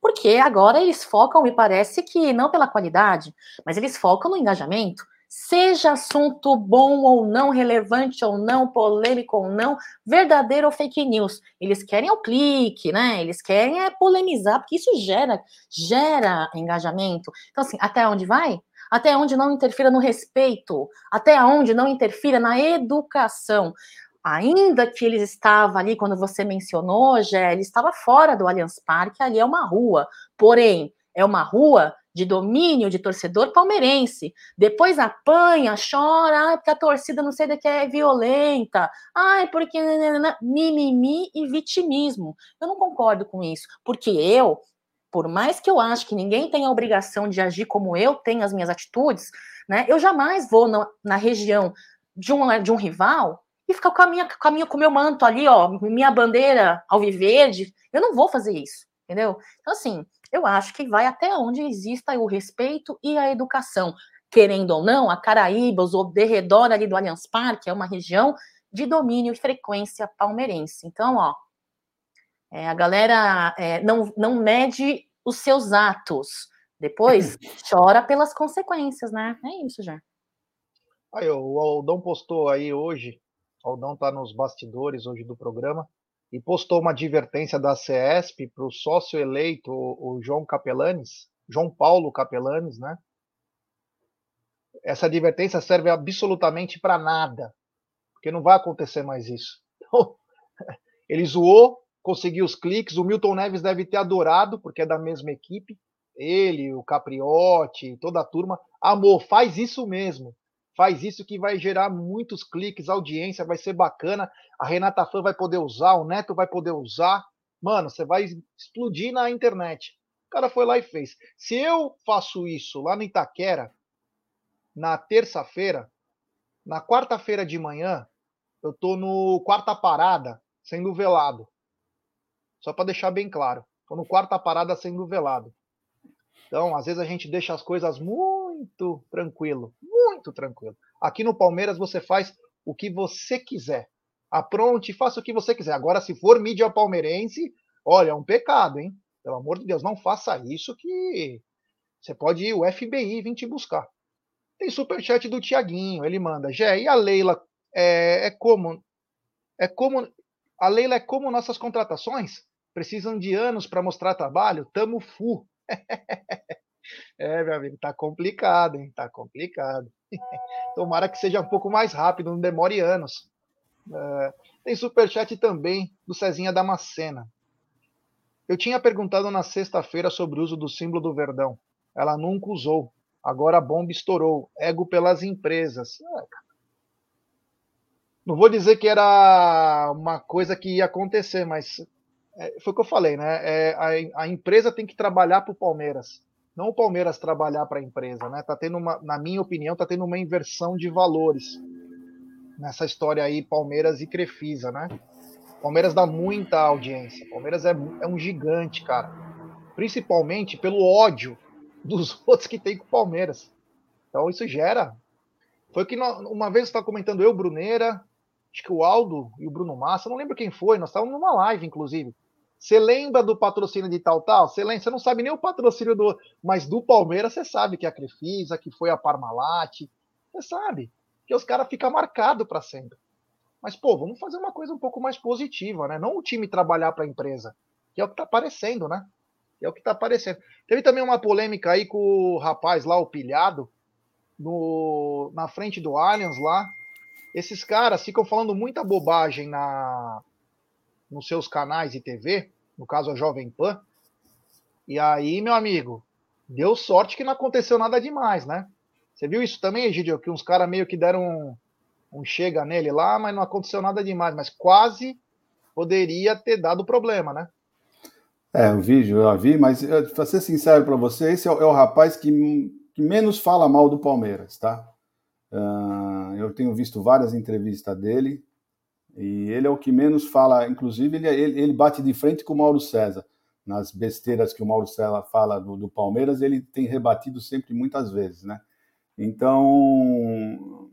Porque agora eles focam, me parece que não pela qualidade, mas eles focam no engajamento seja assunto bom ou não, relevante ou não, polêmico ou não, verdadeiro ou fake news. Eles querem o clique, né? Eles querem é polemizar, porque isso gera, gera engajamento. Então, assim, até onde vai? Até onde não interfira no respeito, até onde não interfira na educação. Ainda que ele estava ali, quando você mencionou, já ele estava fora do Allianz Parque, ali é uma rua. Porém, é uma rua de domínio de torcedor palmeirense. Depois apanha, chora, porque a torcida não sei de que é violenta. Ai, porque mimimi e vitimismo. Eu não concordo com isso, porque eu, por mais que eu acho que ninguém tem a obrigação de agir como eu tenho as minhas atitudes, né? Eu jamais vou na, na região de um, de um rival e ficar com a minha, com a minha, com o meu manto ali, ó, minha bandeira alviverde. Eu não vou fazer isso, entendeu? Então, assim, eu acho que vai até onde exista o respeito e a educação. Querendo ou não, a Caraíbas, ou derredor ali do Allianz Parque, é uma região de domínio e frequência palmeirense. Então, ó, é, a galera é, não, não mede os seus atos, depois <laughs> chora pelas consequências, né? É isso, já. Aí, o Aldão postou aí hoje, o Aldão tá nos bastidores hoje do programa, e postou uma advertência da CESP para o sócio eleito, o João Capelanes, João Paulo Capelanes, né? Essa advertência serve absolutamente para nada, porque não vai acontecer mais isso. <laughs> Então, ele zoou, conseguiu os cliques, o Milton Neves deve ter adorado, porque é da mesma equipe, ele, o Capriotti, toda a turma. Amor, faz isso mesmo faz isso que vai gerar muitos cliques, audiência, vai ser bacana. A Renata Fã vai poder usar, o Neto vai poder usar. Mano, você vai explodir na internet. O cara foi lá e fez. Se eu faço isso lá no Itaquera, na terça-feira, na quarta-feira de manhã, eu tô no quarta parada, sendo velado. Só para deixar bem claro. Tô no quarta parada sendo velado. Então, às vezes a gente deixa as coisas muito tranquilo, muito tranquilo. Aqui no Palmeiras você faz o que você quiser. Apronte, faça o que você quiser. Agora, se for mídia palmeirense, olha, é um pecado, hein? Pelo amor de Deus, não faça isso que você pode ir, o FBI vir te buscar. Tem superchat do Tiaguinho, ele manda. Jé, e a Leila é, é como? É como. A Leila é como nossas contratações? Precisam de anos para mostrar trabalho? Tamo fu. <laughs> É, meu amigo, tá complicado, hein? Tá complicado. <laughs> Tomara que seja um pouco mais rápido, não demore anos. É, tem superchat também do Cezinha Damascena. Eu tinha perguntado na sexta-feira sobre o uso do símbolo do Verdão. Ela nunca usou. Agora a bomba estourou. Ego pelas empresas. É, não vou dizer que era uma coisa que ia acontecer, mas é, foi o que eu falei, né? É, a, a, empresa tem que trabalhar para o Palmeiras, não o Palmeiras trabalhar para a empresa, né? Tá tendo uma, na minha opinião, tá tendo uma inversão de valores nessa história aí, Palmeiras e Crefisa, né? Palmeiras dá muita audiência. Palmeiras é, é um gigante, cara. Principalmente pelo ódio dos <laughs> outros que tem com o Palmeiras. Então isso gera. Foi que uma vez está comentando eu, Bruneira, acho que o Aldo e o Bruno Massa, não lembro quem foi, nós estávamos numa live, inclusive. Você lembra do patrocínio de tal, tal? Você, lembra, você não sabe nem o patrocínio do. Mas do Palmeiras você sabe que é a Crefisa, que foi a Parmalat. Você sabe. Que os caras ficam marcados para sempre. Mas, pô, vamos fazer uma coisa um pouco mais positiva, né? Não o time trabalhar para a empresa, que é o que tá aparecendo, né? Que é o que tá aparecendo. Teve também uma polêmica aí com o rapaz lá, o pilhado, no, na frente do Allianz lá. Esses caras ficam falando muita bobagem na, nos seus canais de TV, no caso a Jovem Pan. E aí, meu amigo, Deu sorte que não aconteceu nada demais, né? Você viu isso também, Egidio? Que uns caras meio que deram um, um, chega nele lá, mas não aconteceu nada demais. Mas quase poderia ter dado problema, né? É, o vídeo eu vi, mas para ser sincero para você, esse é o, é o rapaz que, que, menos fala mal do Palmeiras, tá? Uh, eu tenho visto várias entrevistas dele e ele é o que menos fala. Inclusive, ele, ele, ele bate de frente com o Mauro César nas besteiras que o Mauro César fala do, do, Palmeiras, ele tem rebatido sempre muitas vezes, né? Então,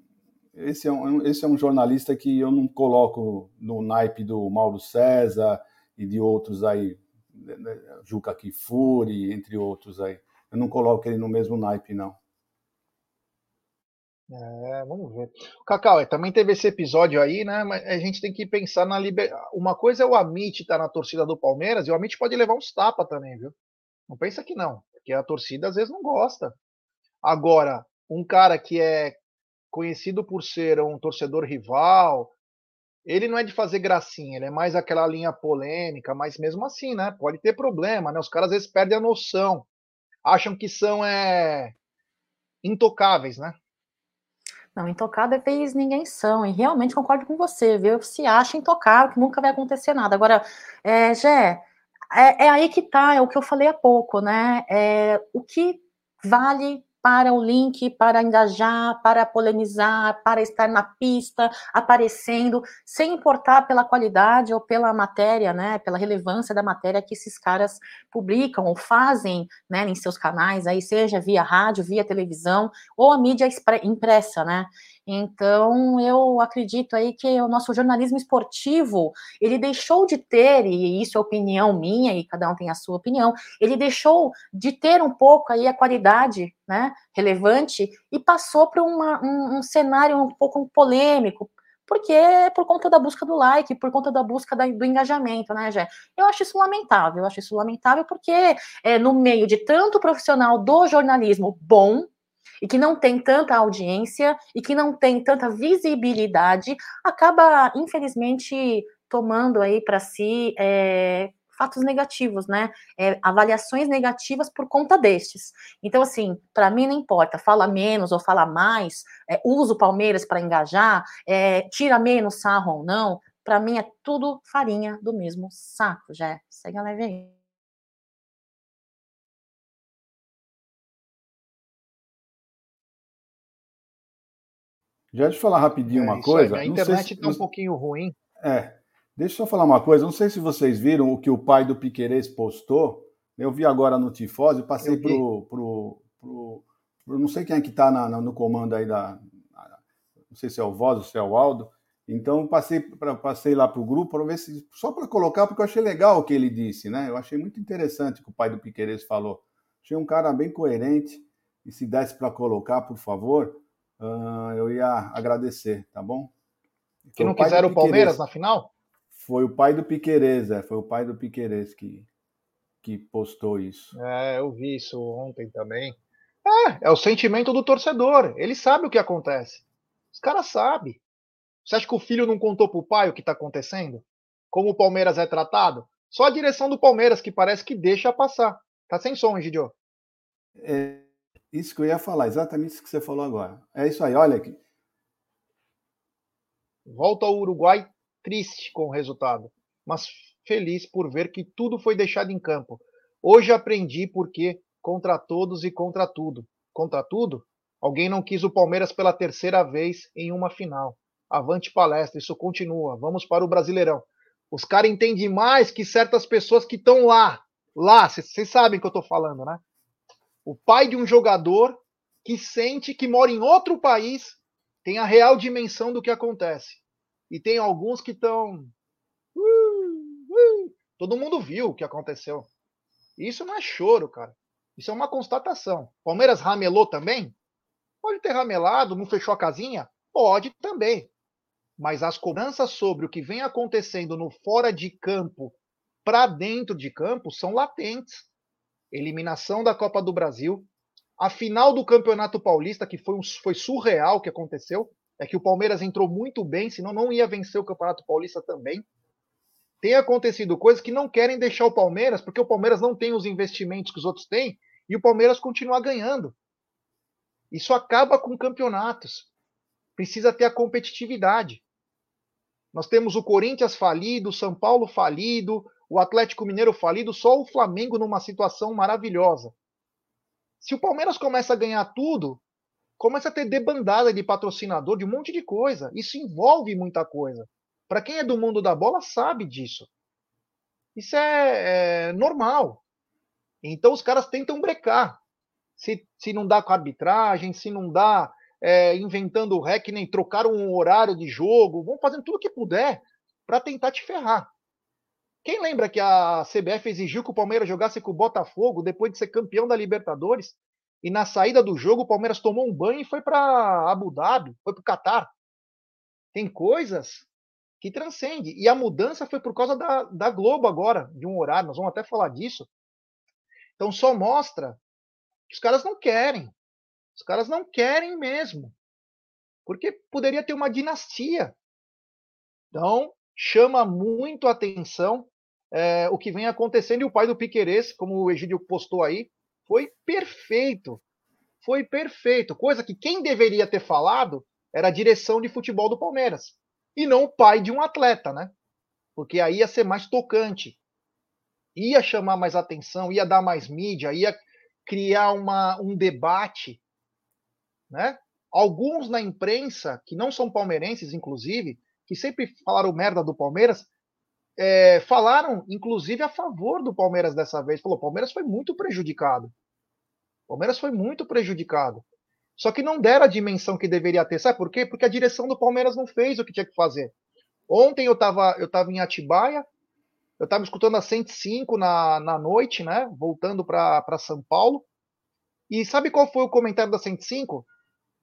esse é, um, esse é um jornalista que eu não coloco no naipe do Mauro César e de outros aí, né, né, Juca Kifuri, entre outros aí. Eu não coloco ele no mesmo naipe, não. É, vamos ver. Cacau, é, também teve esse episódio aí, né? Mas a gente tem que pensar na liberdade. Uma coisa é o Amit estar tá na torcida do Palmeiras e o Amit pode levar uns tapas também, viu? Não pensa que não, porque a torcida às vezes não gosta. Agora, um cara que é conhecido por ser um torcedor rival, ele não é de fazer gracinha, ele é mais aquela linha polêmica, mas mesmo assim, né? Pode ter problema, né? Os caras às vezes perdem a noção, acham que são é, intocáveis, né? Não, intocáveis ninguém são, e realmente concordo com você, viu? Se acha intocável, que nunca vai acontecer nada. Agora, é, Gé, é, é, aí que tá, é o que eu falei há pouco, né? É, o que vale para o link, para engajar, para polemizar, para estar na pista, aparecendo, sem importar pela qualidade ou pela matéria, né, pela relevância da matéria que esses caras publicam ou fazem, né, em seus canais, aí seja via rádio, via televisão ou a mídia impressa, né? Então, eu acredito aí que o nosso jornalismo esportivo, ele deixou de ter, e isso é opinião minha, e cada um tem a sua opinião, ele deixou de ter um pouco aí a qualidade, né, relevante, e passou para um, um cenário um pouco polêmico, porque é por conta da busca do like, por conta da busca da, do engajamento, né, Jé? Eu acho isso lamentável, eu acho isso lamentável porque é, no meio de tanto profissional do jornalismo bom, e que não tem tanta audiência e que não tem tanta visibilidade, acaba, infelizmente, tomando aí para si é, fatos negativos, né? É, avaliações negativas por conta destes. Então, assim, para mim não importa, fala menos ou fala mais, é, usa o Palmeiras para engajar, é, tira menos sarro ou não, para mim é tudo farinha do mesmo saco, já. Segue a leve aí. Já deixa eu falar rapidinho é, uma coisa. Aí, a internet está se... um pouquinho ruim. É. Deixa eu só falar uma coisa. Não sei se vocês viram o que o pai do Piquerez postou. Eu vi agora no Tifose, passei pro, pro, pro, pro, Não sei quem é que está no comando aí da. Não sei se é o Voz ou se é o Aldo. Então passei, pra, passei lá para o grupo para ver se. Só para colocar, porque eu achei legal o que ele disse, né? Eu achei muito interessante o que o pai do Piquerez falou. Achei um cara bem coerente. E se desse para colocar, por favor, uh, eu ia agradecer, tá bom? Que não quiseram o Palmeiras na final? Foi o pai do Piquerez, é, foi o pai do Piquerez que, que postou isso. É, eu vi isso ontem também. É, é o sentimento do torcedor. Ele sabe o que acontece. Os caras sabem. Você acha que o filho não contou pro pai o que tá acontecendo? Como o Palmeiras é tratado? Só a direção do Palmeiras que parece que deixa passar. Tá sem som, Gidio. É, isso que eu ia falar, exatamente isso que você falou agora. É isso aí, olha aqui. Volta ao Uruguai triste com o resultado, mas feliz por ver que tudo foi deixado em campo. Hoje aprendi porque contra todos e contra tudo. Contra tudo? Alguém não quis o Palmeiras pela terceira vez em uma final. Avante palestra, isso continua. Vamos para o Brasileirão. Os caras entendem mais que certas pessoas que estão lá. Lá, vocês sabem o que eu estou falando, né? O pai de um jogador que sente que mora em outro país tem a real dimensão do que acontece. E tem alguns que estão. Uh, uh, todo mundo viu o que aconteceu. Isso não é choro, cara. Isso é uma constatação. Palmeiras ramelou também? Pode ter ramelado, não fechou a casinha? Pode também. Mas as cobranças sobre o que vem acontecendo no fora de campo para dentro de campo são latentes eliminação da Copa do Brasil, a final do Campeonato Paulista, que foi, um, foi surreal o que aconteceu, é que o Palmeiras entrou muito bem, senão não ia vencer o Campeonato Paulista também. Tem acontecido coisas que não querem deixar o Palmeiras, porque o Palmeiras não tem os investimentos que os outros têm, e o Palmeiras continuar ganhando. Isso acaba com campeonatos. Precisa ter a competitividade. Nós temos o Corinthians falido, o São Paulo falido, o Atlético Mineiro falido, só o Flamengo numa situação maravilhosa. Se o Palmeiras começa a ganhar tudo, começa a ter debandada de patrocinador, de um monte de coisa. Isso envolve muita coisa. Para quem é do mundo da bola, sabe disso. Isso é, é normal. Então os caras tentam brecar. Se, se não dá com arbitragem, se não dá é, inventando o rec, nem trocar um horário de jogo, vão fazendo tudo o que puder para tentar te ferrar. Quem lembra que a CBF exigiu que o Palmeiras jogasse com o Botafogo depois de ser campeão da Libertadores? E na saída do jogo, o Palmeiras tomou um banho e foi para Abu Dhabi, foi para o Catar. Tem coisas que transcendem. E a mudança foi por causa da, da Globo agora, de um horário. Nós vamos até falar disso. Então só mostra que os caras não querem. Os caras não querem mesmo. Porque poderia ter uma dinastia. Então, chama muito atenção é, o que vem acontecendo. E o pai do Piquerez, como o Egídio postou aí, foi perfeito. Foi perfeito. Coisa que quem deveria ter falado era a direção de futebol do Palmeiras. E não o pai de um atleta, né? Porque aí ia ser mais tocante. Ia chamar mais atenção, ia dar mais mídia, ia criar uma, um debate. Né? Alguns na imprensa, que não são palmeirenses, inclusive, que sempre falaram merda do Palmeiras, é, falaram, inclusive, a favor do Palmeiras dessa vez. Falou: Palmeiras foi muito prejudicado. Palmeiras foi muito prejudicado. Só que não deram a dimensão que deveria ter. Sabe por quê? Porque a direção do Palmeiras não fez o que tinha que fazer. Ontem eu estava eu tava em Atibaia, eu estava escutando a 105 na, na noite, né? Voltando para São Paulo. E sabe qual foi o comentário da 105?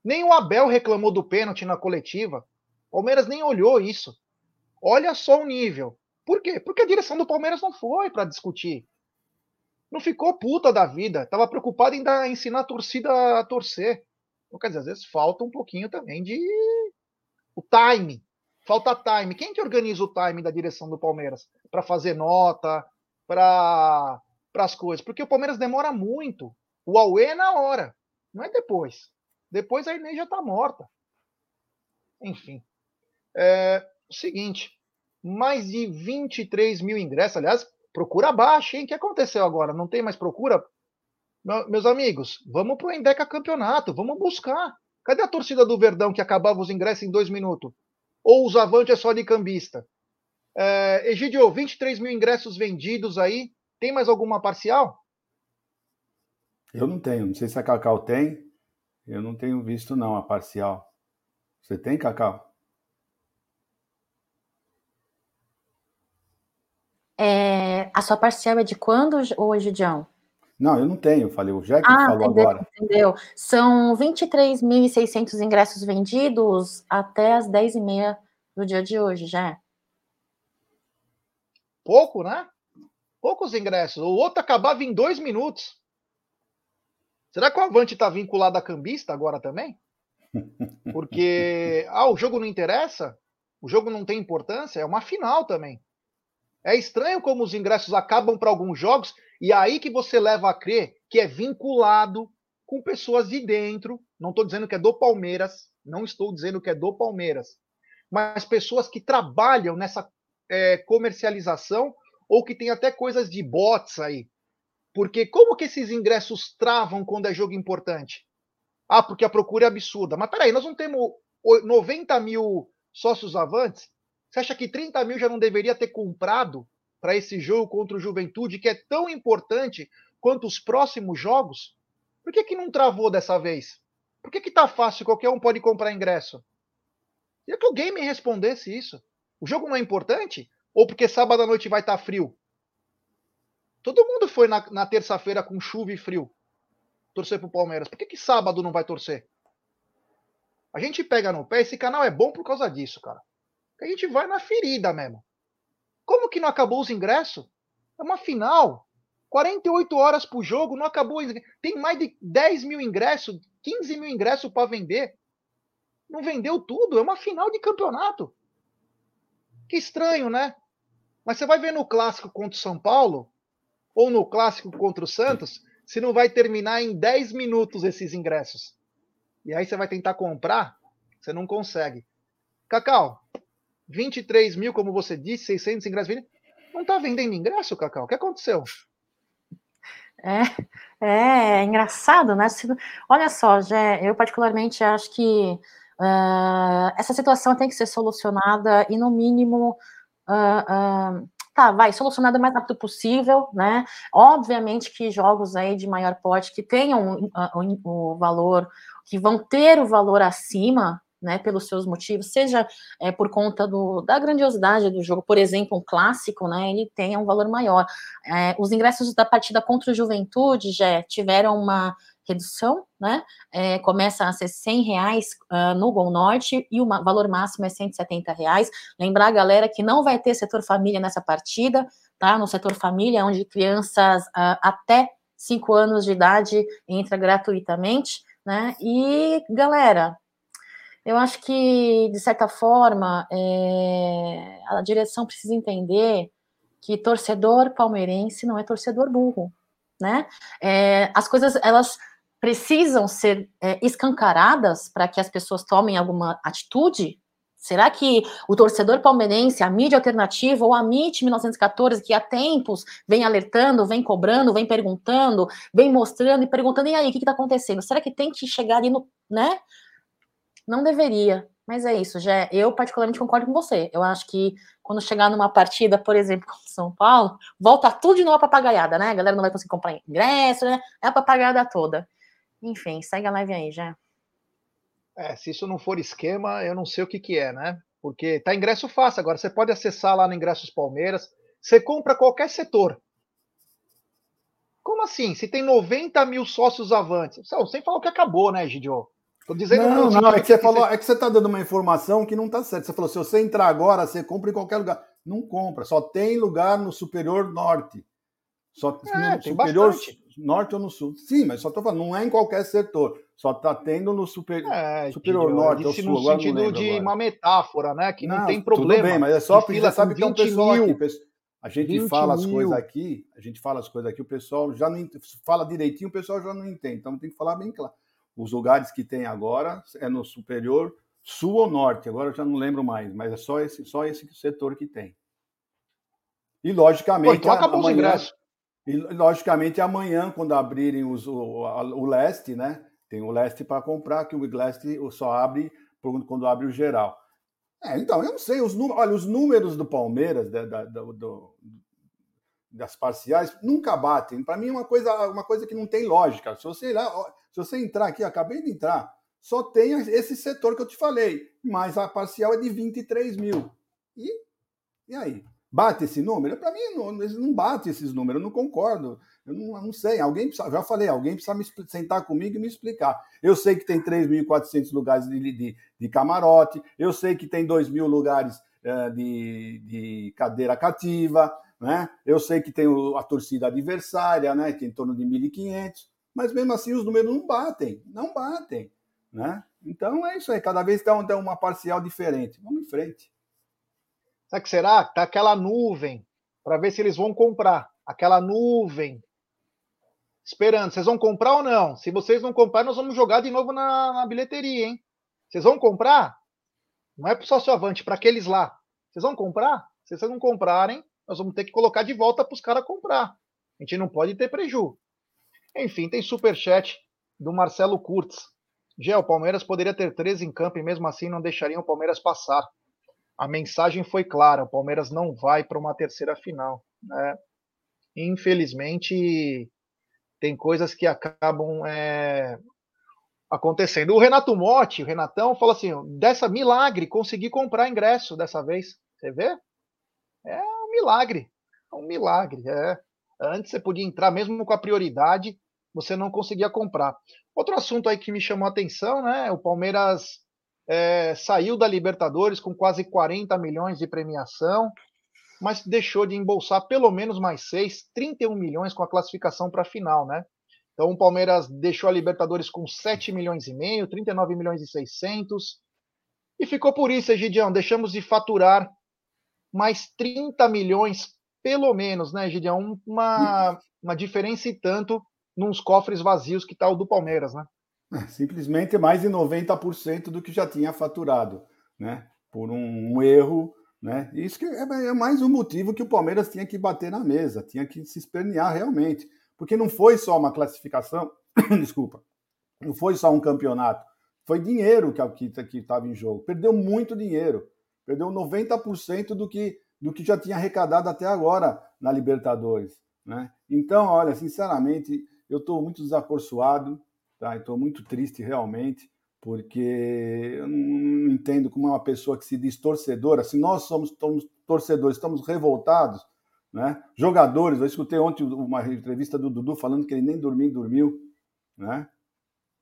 Nem o Abel reclamou do pênalti na coletiva. Palmeiras nem olhou isso. Olha só o nível. Por quê? Porque a direção do Palmeiras não foi para discutir. Não ficou puta da vida. Tava preocupado em dar, ensinar a torcida a torcer. Então, quer dizer, às vezes falta um pouquinho também de o time. Falta time. Quem que organiza o time da direção do Palmeiras para fazer nota, para as coisas? Porque o Palmeiras demora muito. O Aue é na hora, não é depois. Depois a Inês já está morta. Enfim. É o seguinte, mais de 23 mil ingressos. Aliás, procura baixa, hein? O que aconteceu agora? Não tem mais procura? Meus amigos, vamos para o Endeca Campeonato, vamos buscar. Cadê a torcida do Verdão que acabava os ingressos em dois minutos? Ou os Avante é só de cambista? É, Egidio, 23 mil ingressos vendidos aí. Tem mais alguma parcial? Eu não tenho. Não sei se a Cacau tem. Eu não tenho visto, não, a parcial. Você tem, Cacau? É, a sua parcial é de quando, hoje, John? Não, eu não tenho, falei, o Jack ah, falou entendeu, agora. Entendeu? São 23.600 ingressos vendidos até as 10h30 do dia de hoje, já. Pouco, né? Poucos ingressos. O outro acabava em dois minutos. Será que o Avante está vinculado à cambista agora também? <laughs> Porque, ah, o jogo não interessa? O jogo não tem importância? É uma final também. É estranho como os ingressos acabam para alguns jogos e é aí que você leva a crer que é vinculado com pessoas de dentro. Não estou dizendo que é do Palmeiras, não estou dizendo que é do Palmeiras, mas pessoas que trabalham nessa é, comercialização ou que tem até coisas de bots aí. Porque como que esses ingressos travam quando é jogo importante? Ah, porque a procura é absurda. Mas peraí, nós não temos 90 mil sócios avantes? Você acha que 30 mil já não deveria ter comprado para esse jogo contra o Juventude, que é tão importante quanto os próximos jogos? Por que, que não travou dessa vez? Por que, que tá fácil, qualquer um pode comprar ingresso? Queria que alguém me respondesse isso. O jogo não é importante? Ou porque sábado à noite vai estar tá frio? Todo mundo foi na, na terça-feira com chuva e frio torcer pro Palmeiras. Por que, que sábado não vai torcer? A gente pega no pé, esse canal é bom por causa disso, cara que a gente vai na ferida mesmo. Como que não acabou os ingressos? É uma final. 48 horas pro jogo, não acabou. Tem mais de 10 mil ingressos, 15 mil ingressos para vender. Não vendeu tudo, é uma final de campeonato. Que estranho, né? Mas você vai ver no clássico contra o São Paulo, ou no clássico contra o Santos, se não vai terminar em 10 minutos esses ingressos. E aí você vai tentar comprar, você não consegue. Cacau, 23 mil, como você disse, 600 ingressos. Não está vendendo ingresso, Cacau? O que aconteceu? É, é, é engraçado, né? Olha só, Jé, eu particularmente acho que uh, essa situação tem que ser solucionada e, no mínimo, uh, uh, tá, vai, solucionada o mais rápido possível, né? Obviamente que jogos aí de maior porte que tenham o, o valor, que vão ter o valor acima né, pelos seus motivos, seja é, por conta do, da grandiosidade do jogo, por exemplo, um clássico, né, ele tem um valor maior. É, os ingressos da partida contra o Juventude já tiveram uma redução, né, é, começa a ser 100 reais uh, no Gol Norte e o valor máximo é 170 reais. Lembrar, galera, que não vai ter setor família nessa partida, tá, no setor família, onde crianças uh, até 5 anos de idade entra gratuitamente, né, e galera, eu acho que, de certa forma, é, a direção precisa entender que torcedor palmeirense não é torcedor burro, né? É, as coisas, elas precisam ser é, escancaradas para que as pessoas tomem alguma atitude? Será que o torcedor palmeirense, a mídia alternativa ou a MIT 1914, que há tempos vem alertando, vem cobrando, vem perguntando, vem mostrando e perguntando, e aí, o que está acontecendo? Será que tem que chegar ali no, né, não deveria, mas é isso, já eu particularmente concordo com você. Eu acho que quando chegar numa partida, por exemplo, <laughs> com São Paulo, volta tudo de novo a papagaiada, né? A galera não vai conseguir comprar ingresso, né? É a papagaiada toda. Enfim, segue a live aí, já. É, se isso não for esquema, eu não sei o que que é, né? Porque tá ingresso fácil agora. Você pode acessar lá no Ingressos Palmeiras. Você compra qualquer setor. Como assim? Se tem 90 mil sócios avantes. Sem falar que acabou, né, Gidio? Tô dizendo não, não, é que você falou, é que você está dando uma informação que não está certa. Você falou, se você entrar agora, você compra em qualquer lugar. Não compra, só tem lugar no superior norte. Só é, no superior bastante. norte ou no sul. Sim, mas só estou falando, não é em qualquer setor. Só está tendo no super, é, superior norte ou sul. No sentido de agora. uma metáfora, né? Que não, não tem problema. Tudo bem, mas é só porque já sabe que é um pessoal mil. aqui. A gente fala as coisas aqui, a gente fala as coisas aqui, o pessoal já não fala direitinho, o pessoal já não entende. Então tem que falar bem claro. Os lugares que tem agora é no superior sul ou norte, agora eu já não lembro mais, mas é só esse, só esse setor que tem. E logicamente. Pô, então amanhã, e logicamente amanhã, quando abrirem os, o, o leste, né? Tem o leste para comprar, que o leste só abre quando abre o geral. É, então, eu não sei, os números, olha, os números do Palmeiras, da, da, do, das parciais, nunca batem. Para mim é uma coisa, uma coisa que não tem lógica. Se você, se você entrar aqui, acabei de entrar, só tem esse setor que eu te falei, mas a parcial é de 23 mil. E, e aí? Bate esse número? Para mim, não, não bate esses números, eu não concordo. Eu não, não sei. Alguém precisa, já falei, alguém precisa me sentar comigo e me explicar. Eu sei que tem 3.400 lugares de, de, de, camarote, eu sei que tem 2 mil lugares é, de, de cadeira cativa, né? Eu sei que tem a torcida adversária, né? Tem em torno de 1.500 mas mesmo assim os números não batem, não batem, né? Então é isso aí, cada vez tem uma parcial diferente. Vamos em frente. Sabe que será? Tá aquela nuvem para ver se eles vão comprar. Aquela nuvem esperando. Vocês vão comprar ou não? Se vocês não comprar, nós vamos jogar de novo na, na bilheteria, hein? Vocês vão comprar? Não é para o avante, para aqueles lá. Vocês vão comprar? Se vocês não comprarem, nós vamos ter que colocar de volta para os caras comprar. A gente não pode ter prejuízo. Enfim, tem superchat do Marcelo Kurtz. Gé, o Palmeiras poderia ter 13 em campo e mesmo assim não deixariam o Palmeiras passar. A mensagem foi clara: o Palmeiras não vai para uma terceira final. Né? Infelizmente, tem coisas que acabam é, acontecendo. O Renato Motti, o Renatão, falou assim: dessa milagre, consegui comprar ingresso dessa vez. Você vê? É um milagre. É um milagre. É. Antes você podia entrar mesmo com a prioridade, você não conseguia comprar. Outro assunto aí que me chamou a atenção, né? O Palmeiras é, saiu da Libertadores com quase 40 milhões de premiação, mas deixou de embolsar pelo menos mais 6, 31 milhões com a classificação para a final, né? Então o Palmeiras deixou a Libertadores com 7 milhões e meio, 39 milhões e 600. E ficou por isso, Egidião, deixamos de faturar mais 30 milhões pelo menos, né, Gideon, uma, uma diferença e tanto nos cofres vazios que está o do Palmeiras, né? É, simplesmente mais de 90% do que já tinha faturado, né? Por um, erro, né? Isso é, é, mais um motivo que o Palmeiras tinha que bater na mesa, tinha que se espernear realmente, porque não foi só uma classificação, <coughs> desculpa, não foi só um campeonato, foi dinheiro que estava em jogo. Perdeu muito dinheiro, perdeu 90% do que do que já tinha arrecadado até agora na Libertadores. Né? Então, olha, sinceramente, eu estou muito desacorçoado, tá? estou muito triste realmente, porque eu não entendo como uma pessoa que se diz torcedora, se nós somos, somos torcedores, estamos revoltados, né? jogadores, eu escutei ontem uma entrevista do Dudu falando que ele nem dormiu, dormiu, né?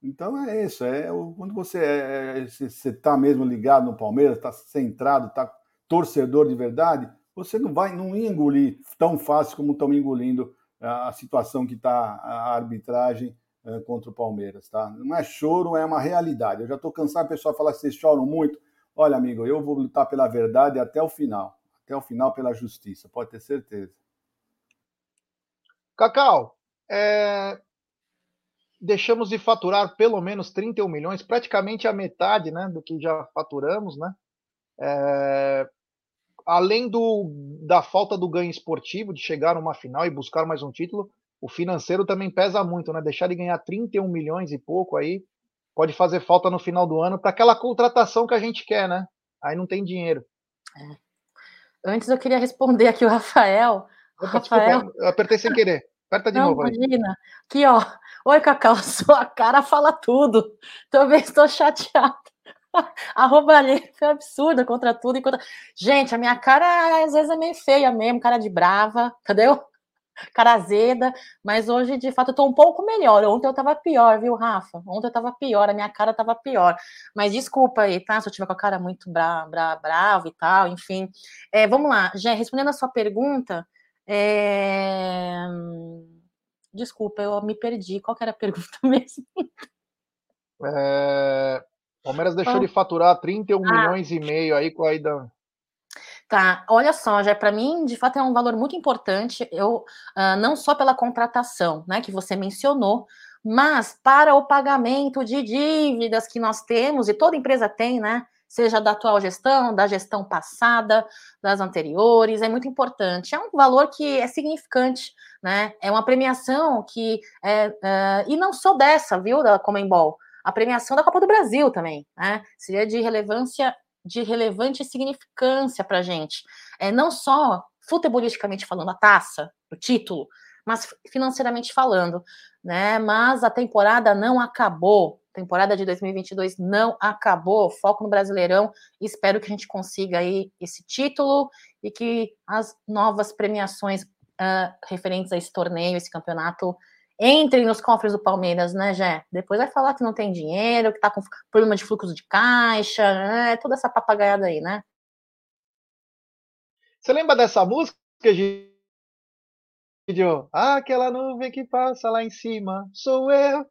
Então é isso, é quando você é, está é, mesmo ligado no Palmeiras, está centrado, está torcedor de verdade, você não vai não engolir tão fácil como estão engolindo a situação que está a arbitragem eh, contra o Palmeiras, tá? Não é choro, é uma realidade. Eu já estou cansado, o pessoal falar que vocês choram muito. Olha, amigo, eu vou lutar pela verdade até o final, até o final pela justiça, pode ter certeza. Cacau, é... deixamos de faturar pelo menos 31 milhões, praticamente a metade, né, do que já faturamos, né? É além do, da falta do ganho esportivo, de chegar numa final e buscar mais um título, o financeiro também pesa muito, né? Deixar de ganhar 31 milhões e pouco aí pode fazer falta no final do ano para aquela contratação que a gente quer, né? Aí não tem dinheiro. É. Antes eu queria responder aqui o Rafael. Opa, Rafael... Desculpa, eu apertei sem querer. Aperta de não, novo. Imagina. Aí. Aqui, ó. Oi, Cacau, <laughs> sua cara fala tudo. Talvez estou chateada. A roubalheira foi absurda contra tudo contra. Gente, a minha cara às vezes é meio feia mesmo, cara de brava, <laughs> entendeu? Cara azeda, mas hoje de fato eu tô um pouco melhor. Ontem eu tava pior, viu, Rafa? Ontem eu tava pior, a minha cara tava pior. Mas desculpa aí, tá? Se eu tiver com a cara muito bra bra brava e tal, enfim. É, vamos lá, já respondendo a sua pergunta. É... Desculpa, eu me perdi. Qual que era a pergunta <laughs> mesmo? É, Palmeiras deixou de faturar 31 ah. milhões e meio aí com a ida. Tá, olha só, já para mim, de fato, é um valor muito importante, eu uh, não só pela contratação, né, que você mencionou, mas para o pagamento de dívidas que nós temos, e toda empresa tem, né? Seja da atual gestão, da gestão passada, das anteriores, é muito importante. É um valor que é significante, né? É uma premiação que é, uh, e não só dessa, viu, da Comembol, a premiação da Copa do Brasil também, né? Seria de relevância, de relevante significância para a gente. É, não só futebolisticamente falando, a taça, o título, mas financeiramente falando, né? Mas a temporada não acabou. A temporada de 2022 não acabou. Foco no Brasileirão. Espero que a gente consiga aí esse título e que as novas premiações uh, referentes a esse torneio, esse campeonato, entrem nos cofres do Palmeiras, né, Jé? Depois vai falar que não tem dinheiro, que tá com problema de fluxo de caixa, né? Toda essa papagaiada aí, né? Você lembra dessa música, Gidio? Ah, aquela nuvem que passa lá em cima, sou eu.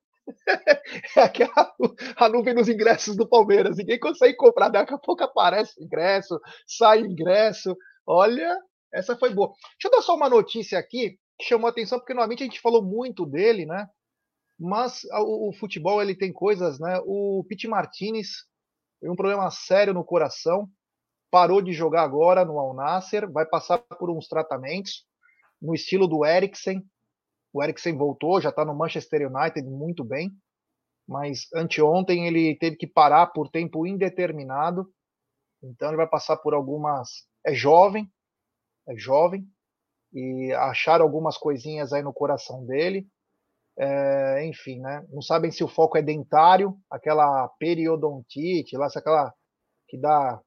é <laughs> aquela a nuvem dos ingressos do Palmeiras. Ninguém consegue comprar, daqui a pouco aparece ingresso, sai ingresso. Olha, essa foi boa. Deixa eu dar só uma notícia aqui chamou atenção, porque normalmente a gente falou muito dele, né? Mas o, o futebol ele tem coisas, né? O Pete Martinez tem um problema sério no coração, parou de jogar agora no Al vai passar por uns tratamentos no estilo do Eriksen. O Eriksen voltou, já está no Manchester United muito bem, mas anteontem ele teve que parar por tempo indeterminado. Então ele vai passar por algumas. É jovem, é jovem, e acharam algumas coisinhas aí no coração dele. É, enfim, né? Não sabem se o foco é dentário, aquela periodontite, lá, aquela que dá,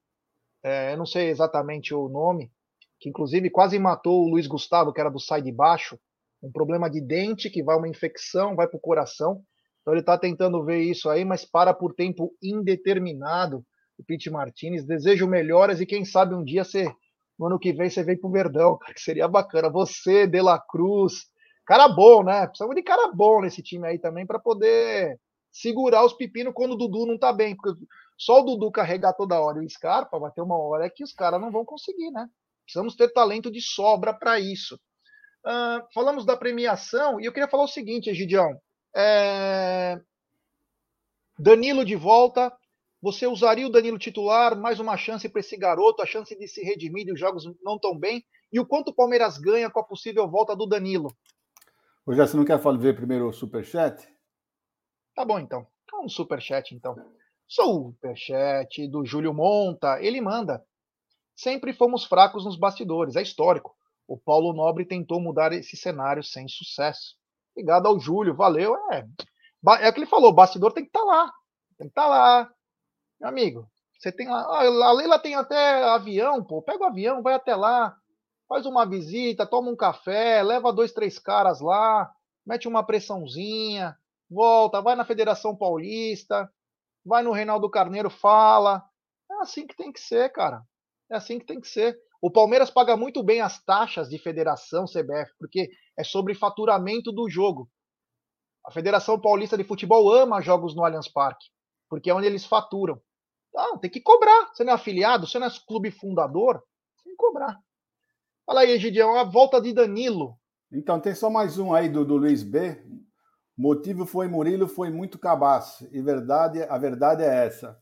é, eu não sei exatamente o nome, que inclusive quase matou o Luiz Gustavo, que era do sai de baixo, um problema de dente que vai uma infecção, vai para o coração. Então ele está tentando ver isso aí, mas para por tempo indeterminado. O Pete Martinez desejo melhoras e quem sabe um dia ser no ano que vem você vem pro Verdão, que seria bacana. Você, De La Cruz, cara bom, né? Precisamos de cara bom nesse time aí também para poder segurar os pepinos quando o Dudu não tá bem, porque só o Dudu carregar toda hora e o Scarpa vai ter uma hora que os caras não vão conseguir, né? Precisamos ter talento de sobra para isso. Uh, falamos da premiação e eu queria falar o seguinte, Egidião. É... Danilo de volta. Você usaria o Danilo titular? Mais uma chance para esse garoto, a chance de se redimir e os jogos não tão bem. E o quanto o Palmeiras ganha com a possível volta do Danilo? Ô, já você não quer ver primeiro o superchat? Tá bom, então. Um superchat, então. Superchat do Júlio Monta. Ele manda. Sempre fomos fracos nos bastidores, é histórico. O Paulo Nobre tentou mudar esse cenário sem sucesso. Obrigado ao Júlio, valeu. É, é o que ele falou, o bastidor tem que estar tá lá. Tem que estar tá lá. Meu amigo, você tem lá. A Leila tem até avião, pô. Pega o avião, vai até lá, faz uma visita, toma um café, leva dois, três caras lá, mete uma pressãozinha, volta, vai na Federação Paulista, vai no Reinaldo Carneiro, fala. É assim que tem que ser, cara. É assim que tem que ser. O Palmeiras paga muito bem as taxas de federação CBF, porque é sobre faturamento do jogo. A Federação Paulista de Futebol ama jogos no Allianz Parque, porque é onde eles faturam. Então, tem que cobrar. Você não é afiliado, você não é clube fundador, tem que cobrar. Fala aí, Egidião, a volta de Danilo. Então, tem só mais um aí do, do Luiz B. Motivo foi Murilo, foi muito cabaço. E verdade, a verdade é essa.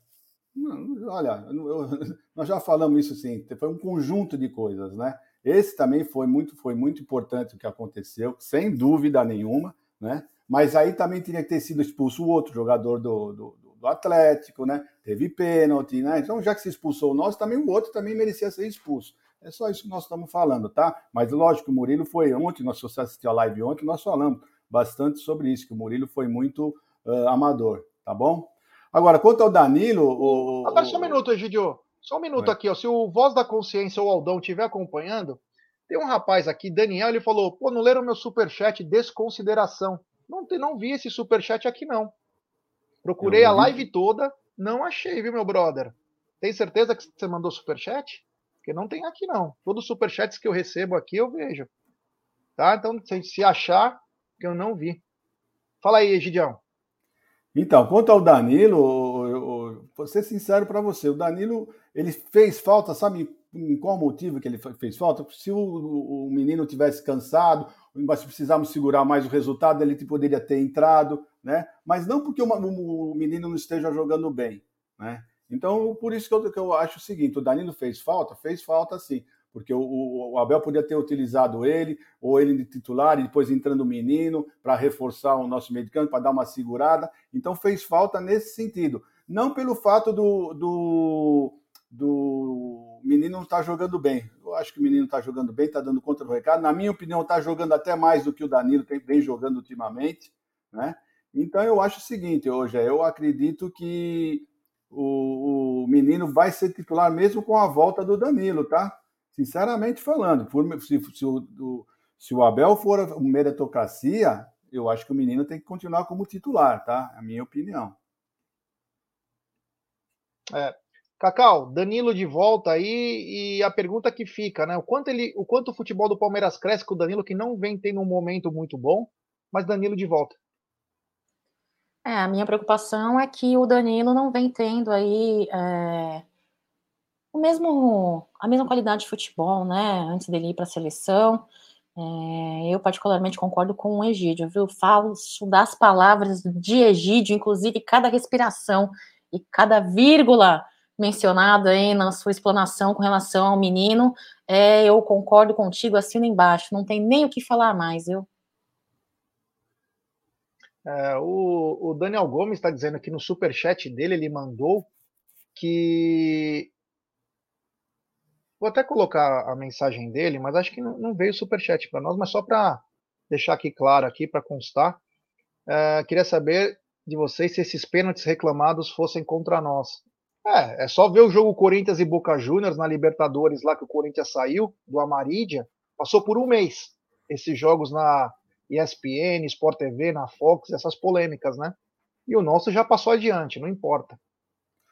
Olha, eu, <laughs> nós já falamos isso sim, foi um conjunto de coisas, né? Esse também foi muito, foi muito importante o que aconteceu, sem dúvida nenhuma, né? Mas aí também teria que ter sido expulso o outro jogador do, do, do Atlético, né? Teve pênalti, né? Então, já que se expulsou o nosso, também o outro também merecia ser expulso. É só isso que nós estamos falando, tá? Mas lógico, o Murilo foi ontem, nós você assistiu a live ontem, nós falamos bastante sobre isso, que o Murilo foi muito uh, amador, tá bom? Agora, quanto ao Danilo. O, Agora, só um minuto, Egidio. Só um minuto é. aqui, ó. Se o Voz da Consciência ou o Aldão estiver acompanhando, tem um rapaz aqui, Daniel, ele falou: pô, não leram meu superchat desconsideração. Não, não vi esse superchat aqui, não. Procurei a live toda, não achei, viu, meu brother? Tem certeza que você mandou superchat? Porque não tem aqui, não. Todos os superchats que eu recebo aqui, eu vejo. Tá? Então, se achar, que eu não vi. Fala aí, Egidião. Então, quanto ao Danilo, eu, eu, vou ser sincero para você, o Danilo ele fez falta, sabe em qual motivo que ele fez falta? Se o, o menino tivesse cansado, mas precisarmos segurar mais o resultado, ele poderia ter entrado, né? Mas não porque o, o menino não esteja jogando bem, né? Então, por isso que eu, que eu acho o seguinte: o Danilo fez falta? Fez falta sim porque o, o, Abel podia ter utilizado ele, ou ele de titular, e depois entrando o menino para reforçar o nosso meio de campo, para dar uma segurada. Então fez falta nesse sentido. Não pelo fato do, do, do menino não estar tá jogando bem. Eu acho que o menino está jogando bem, está dando conta do recado. Na minha opinião, está jogando até mais do que o Danilo tem, vem jogando ultimamente. Né? Então eu acho o seguinte, hoje eu acredito que o, o menino vai ser titular mesmo com a volta do Danilo, tá? Sinceramente falando, se, se, o, se o Abel for meritocracia, eu acho que o menino tem que continuar como titular, tá? É a minha opinião. É. Cacau, Danilo de volta aí e a pergunta que fica, né? O quanto, ele, o quanto o futebol do Palmeiras cresce com o Danilo, que não vem tendo um momento muito bom, mas Danilo de volta. É, a minha preocupação é que o Danilo não vem tendo aí é, o mesmo, a mesma qualidade de futebol, né? Antes dele ir para a seleção. É, eu, particularmente, concordo com o Egídio, viu? Falo das palavras de Egídio, inclusive cada respiração e cada vírgula mencionada aí na sua explanação com relação ao menino, é, eu concordo contigo, assino embaixo, não tem nem o que falar mais, viu? É, o, o Daniel Gomes está dizendo aqui no superchat dele, ele mandou que Vou até colocar a mensagem dele, mas acho que não, não veio superchat para nós, mas só para deixar aqui claro aqui para constar. É, queria saber de vocês se esses pênaltis reclamados fossem contra nós. É, é só ver o jogo Corinthians e Boca Juniors na Libertadores lá que o Corinthians saiu do Amarídia, passou por um mês esses jogos na ESPN, Sport TV, na Fox, essas polêmicas, né? E o nosso já passou adiante, não importa.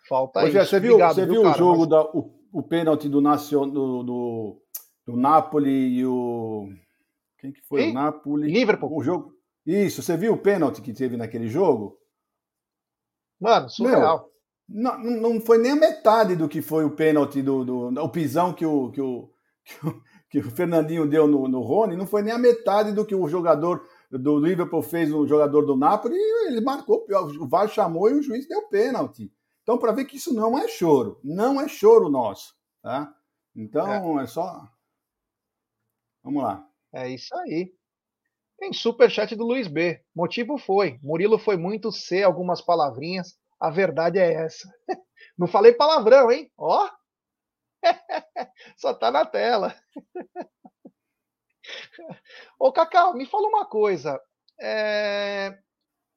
Falta Ô, isso. Você viu, Obrigado, você viu, cara, o jogo mas... da o, o pênalti do, Nacion, do, do, do Napoli e o. Quem que foi? E? O Napoli. Liverpool. O jogo. Isso, você viu o pênalti que teve naquele jogo? Mano, surreal. Meu, não, não foi nem a metade do que foi o pênalti do, do, o pisão que o, que o, que o, que o Fernandinho deu no, no Rony não foi nem a metade do que o jogador do Liverpool fez no jogador do Napoli, ele marcou, o VAR chamou e o juiz deu pênalti. Então, para ver que isso não é choro, não é choro nosso, tá? Então, é, é só. Vamos lá. É isso aí. Tem superchat do Luiz B. Motivo foi: Murilo foi muito C algumas palavrinhas. A verdade é essa. <laughs> Não falei palavrão, hein? Ó. <laughs> Só tá na tela. <laughs> Ô, Cacau, me fala uma coisa. É...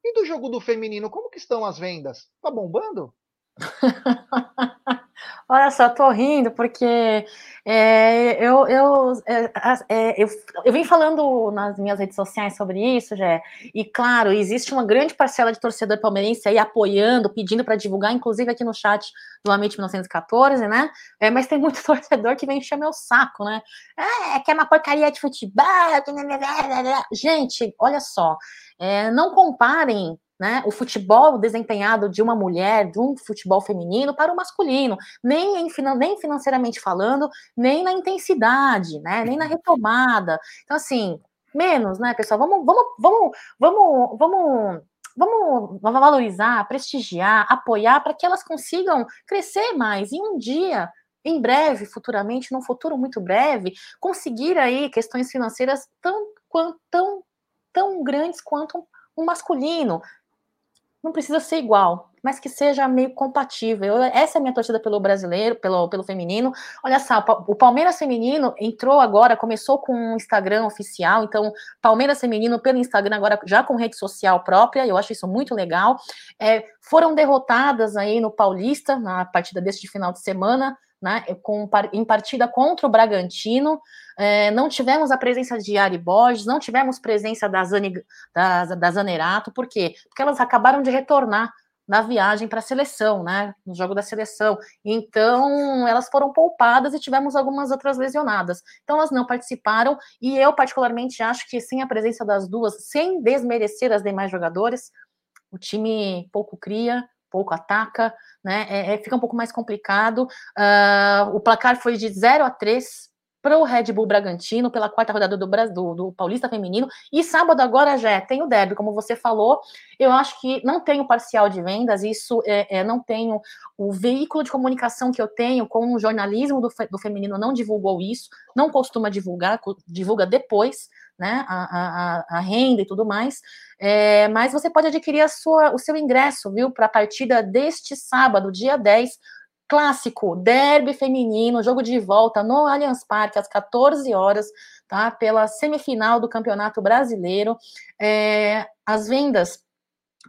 E do jogo do feminino, como que estão as vendas? Tá bombando? <laughs> Olha só, tô rindo porque é, eu, eu, é, é, eu, eu vim falando nas minhas redes sociais sobre isso, já. E claro, existe uma grande parcela de torcedor palmeirense aí apoiando, pedindo para divulgar, inclusive aqui no chat do Amit 1914, né? É, mas tem muito <laughs> torcedor que vem encher meu saco, né? É, que é uma porcaria de futebol. Gente, olha só, é, não comparem né, o futebol desempenhado de uma mulher, de um futebol feminino, para o masculino, nem, em, nem financeiramente falando, nem na intensidade, né, nem na uhum. retomada. Então, assim, menos, né, pessoal? Vamos, vamos, vamos, vamos, vamos, vamos valorizar, prestigiar, apoiar para que elas consigam crescer mais. E um dia em breve, futuramente, num futuro muito breve, conseguir aí questões financeiras tão, tão, tão grandes quanto um masculino, não precisa ser igual, mas que seja meio compatível. essa é a minha torcida pelo brasileiro, pelo, pelo feminino. Olha só, o Palmeiras Feminino entrou agora, começou com um Instagram oficial, então Palmeiras Feminino pelo Instagram agora já com rede social própria, eu acho isso muito legal. É, foram derrotadas aí no Paulista, na partida deste final de semana, né, com, em partida contra o Bragantino. É, não tivemos a presença de Ari Borges, não tivemos presença da, Zani, da, da Zanerato, por quê? Porque elas acabaram de retornar na viagem para a seleção, né? No jogo da seleção. Então, elas foram poupadas e tivemos algumas outras lesionadas. Então, elas não participaram, e eu, particularmente, acho que sem a presença das duas, sem desmerecer as demais jogadoras, o time pouco cria, pouco ataca, né? É, é, fica um pouco mais complicado. Uh, o placar foi de 0 a 3 para o Red Bull Bragantino pela quarta rodada do, do, do, Paulista Feminino. E sábado agora já tem o derby, como você falou. Eu acho que não tenho parcial de vendas, isso é, é, não tenho o veículo de comunicação que eu tenho com o jornalismo do, do feminino não divulgou isso, não costuma divulgar, divulga depois, né? A, a, a renda e tudo mais. É, mas você pode adquirir a sua, o seu ingresso, viu, para a partida deste sábado, dia 10, clássico, derby feminino, jogo de volta no Allianz Parque às 14 horas, tá? Pela semifinal do Campeonato Brasileiro. É, as vendas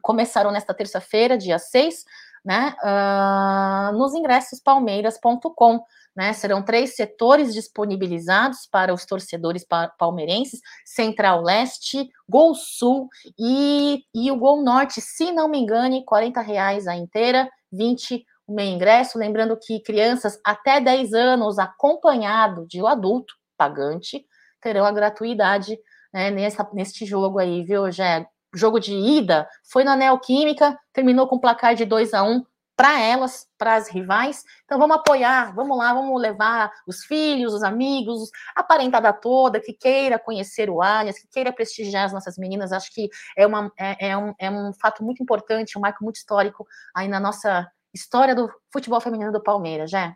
começaram nesta terça-feira, dia 6, né? Uh, nos ingressos palmeiras.com. Né, serão três setores disponibilizados para os torcedores palmeirenses: Central Leste, Gol Sul e, e o Gol Norte, se não me engane, R$ reais a inteira, 20 o meio ingresso. Lembrando que crianças até 10 anos, acompanhado de um adulto pagante, terão a gratuidade né, nessa, neste jogo aí, viu, Jé? Jogo de ida foi na Neoquímica, terminou com placar de 2 a 1 para elas, para as rivais. Então vamos apoiar, vamos lá, vamos levar os filhos, os amigos, a parentada toda que queira conhecer o Allianz, que queira prestigiar as nossas meninas. Acho que é, uma, é, é, um, é um fato muito importante, um marco muito histórico aí na nossa história do futebol feminino do Palmeiras, já.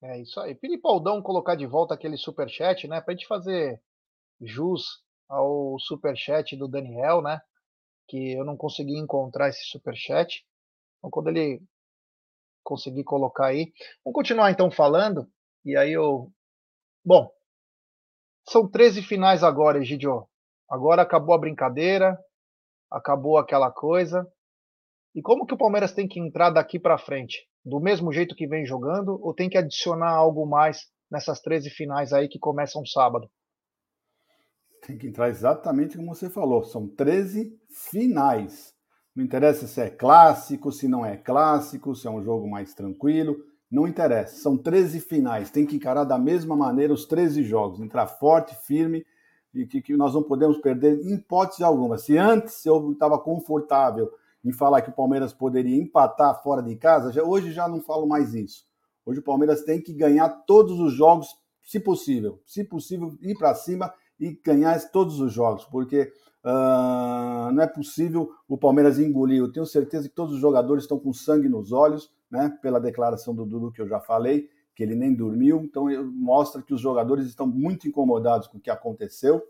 É isso aí. Pedi Aldão colocar de volta aquele super chat, né, a gente fazer jus ao super chat do Daniel, né? Que eu não consegui encontrar esse super chat. Então, quando ele conseguir colocar aí, vamos continuar então falando. E aí eu, bom, são 13 finais agora, Egidio. Agora acabou a brincadeira, acabou aquela coisa. E como que o Palmeiras tem que entrar daqui para frente? Do mesmo jeito que vem jogando ou tem que adicionar algo mais nessas 13 finais aí que começam sábado? Tem que entrar exatamente como você falou, são 13 finais. Não interessa se é clássico, se não é clássico, se é um jogo mais tranquilo, não interessa. São 13 finais, tem que encarar da mesma maneira os 13 jogos, entrar forte, firme e que, que nós não podemos perder em hipótese alguma. Se antes eu estava confortável em falar que o Palmeiras poderia empatar fora de casa, já, hoje já não falo mais isso. Hoje o Palmeiras tem que ganhar todos os jogos se possível, se possível, ir para cima e ganhar todos os jogos, porque uh, não é possível o Palmeiras engolir. Eu tenho certeza que todos os jogadores estão com sangue nos olhos, né? Pela declaração do Dudu que eu já falei, que ele nem dormiu. Então mostra que os jogadores estão muito incomodados com o que aconteceu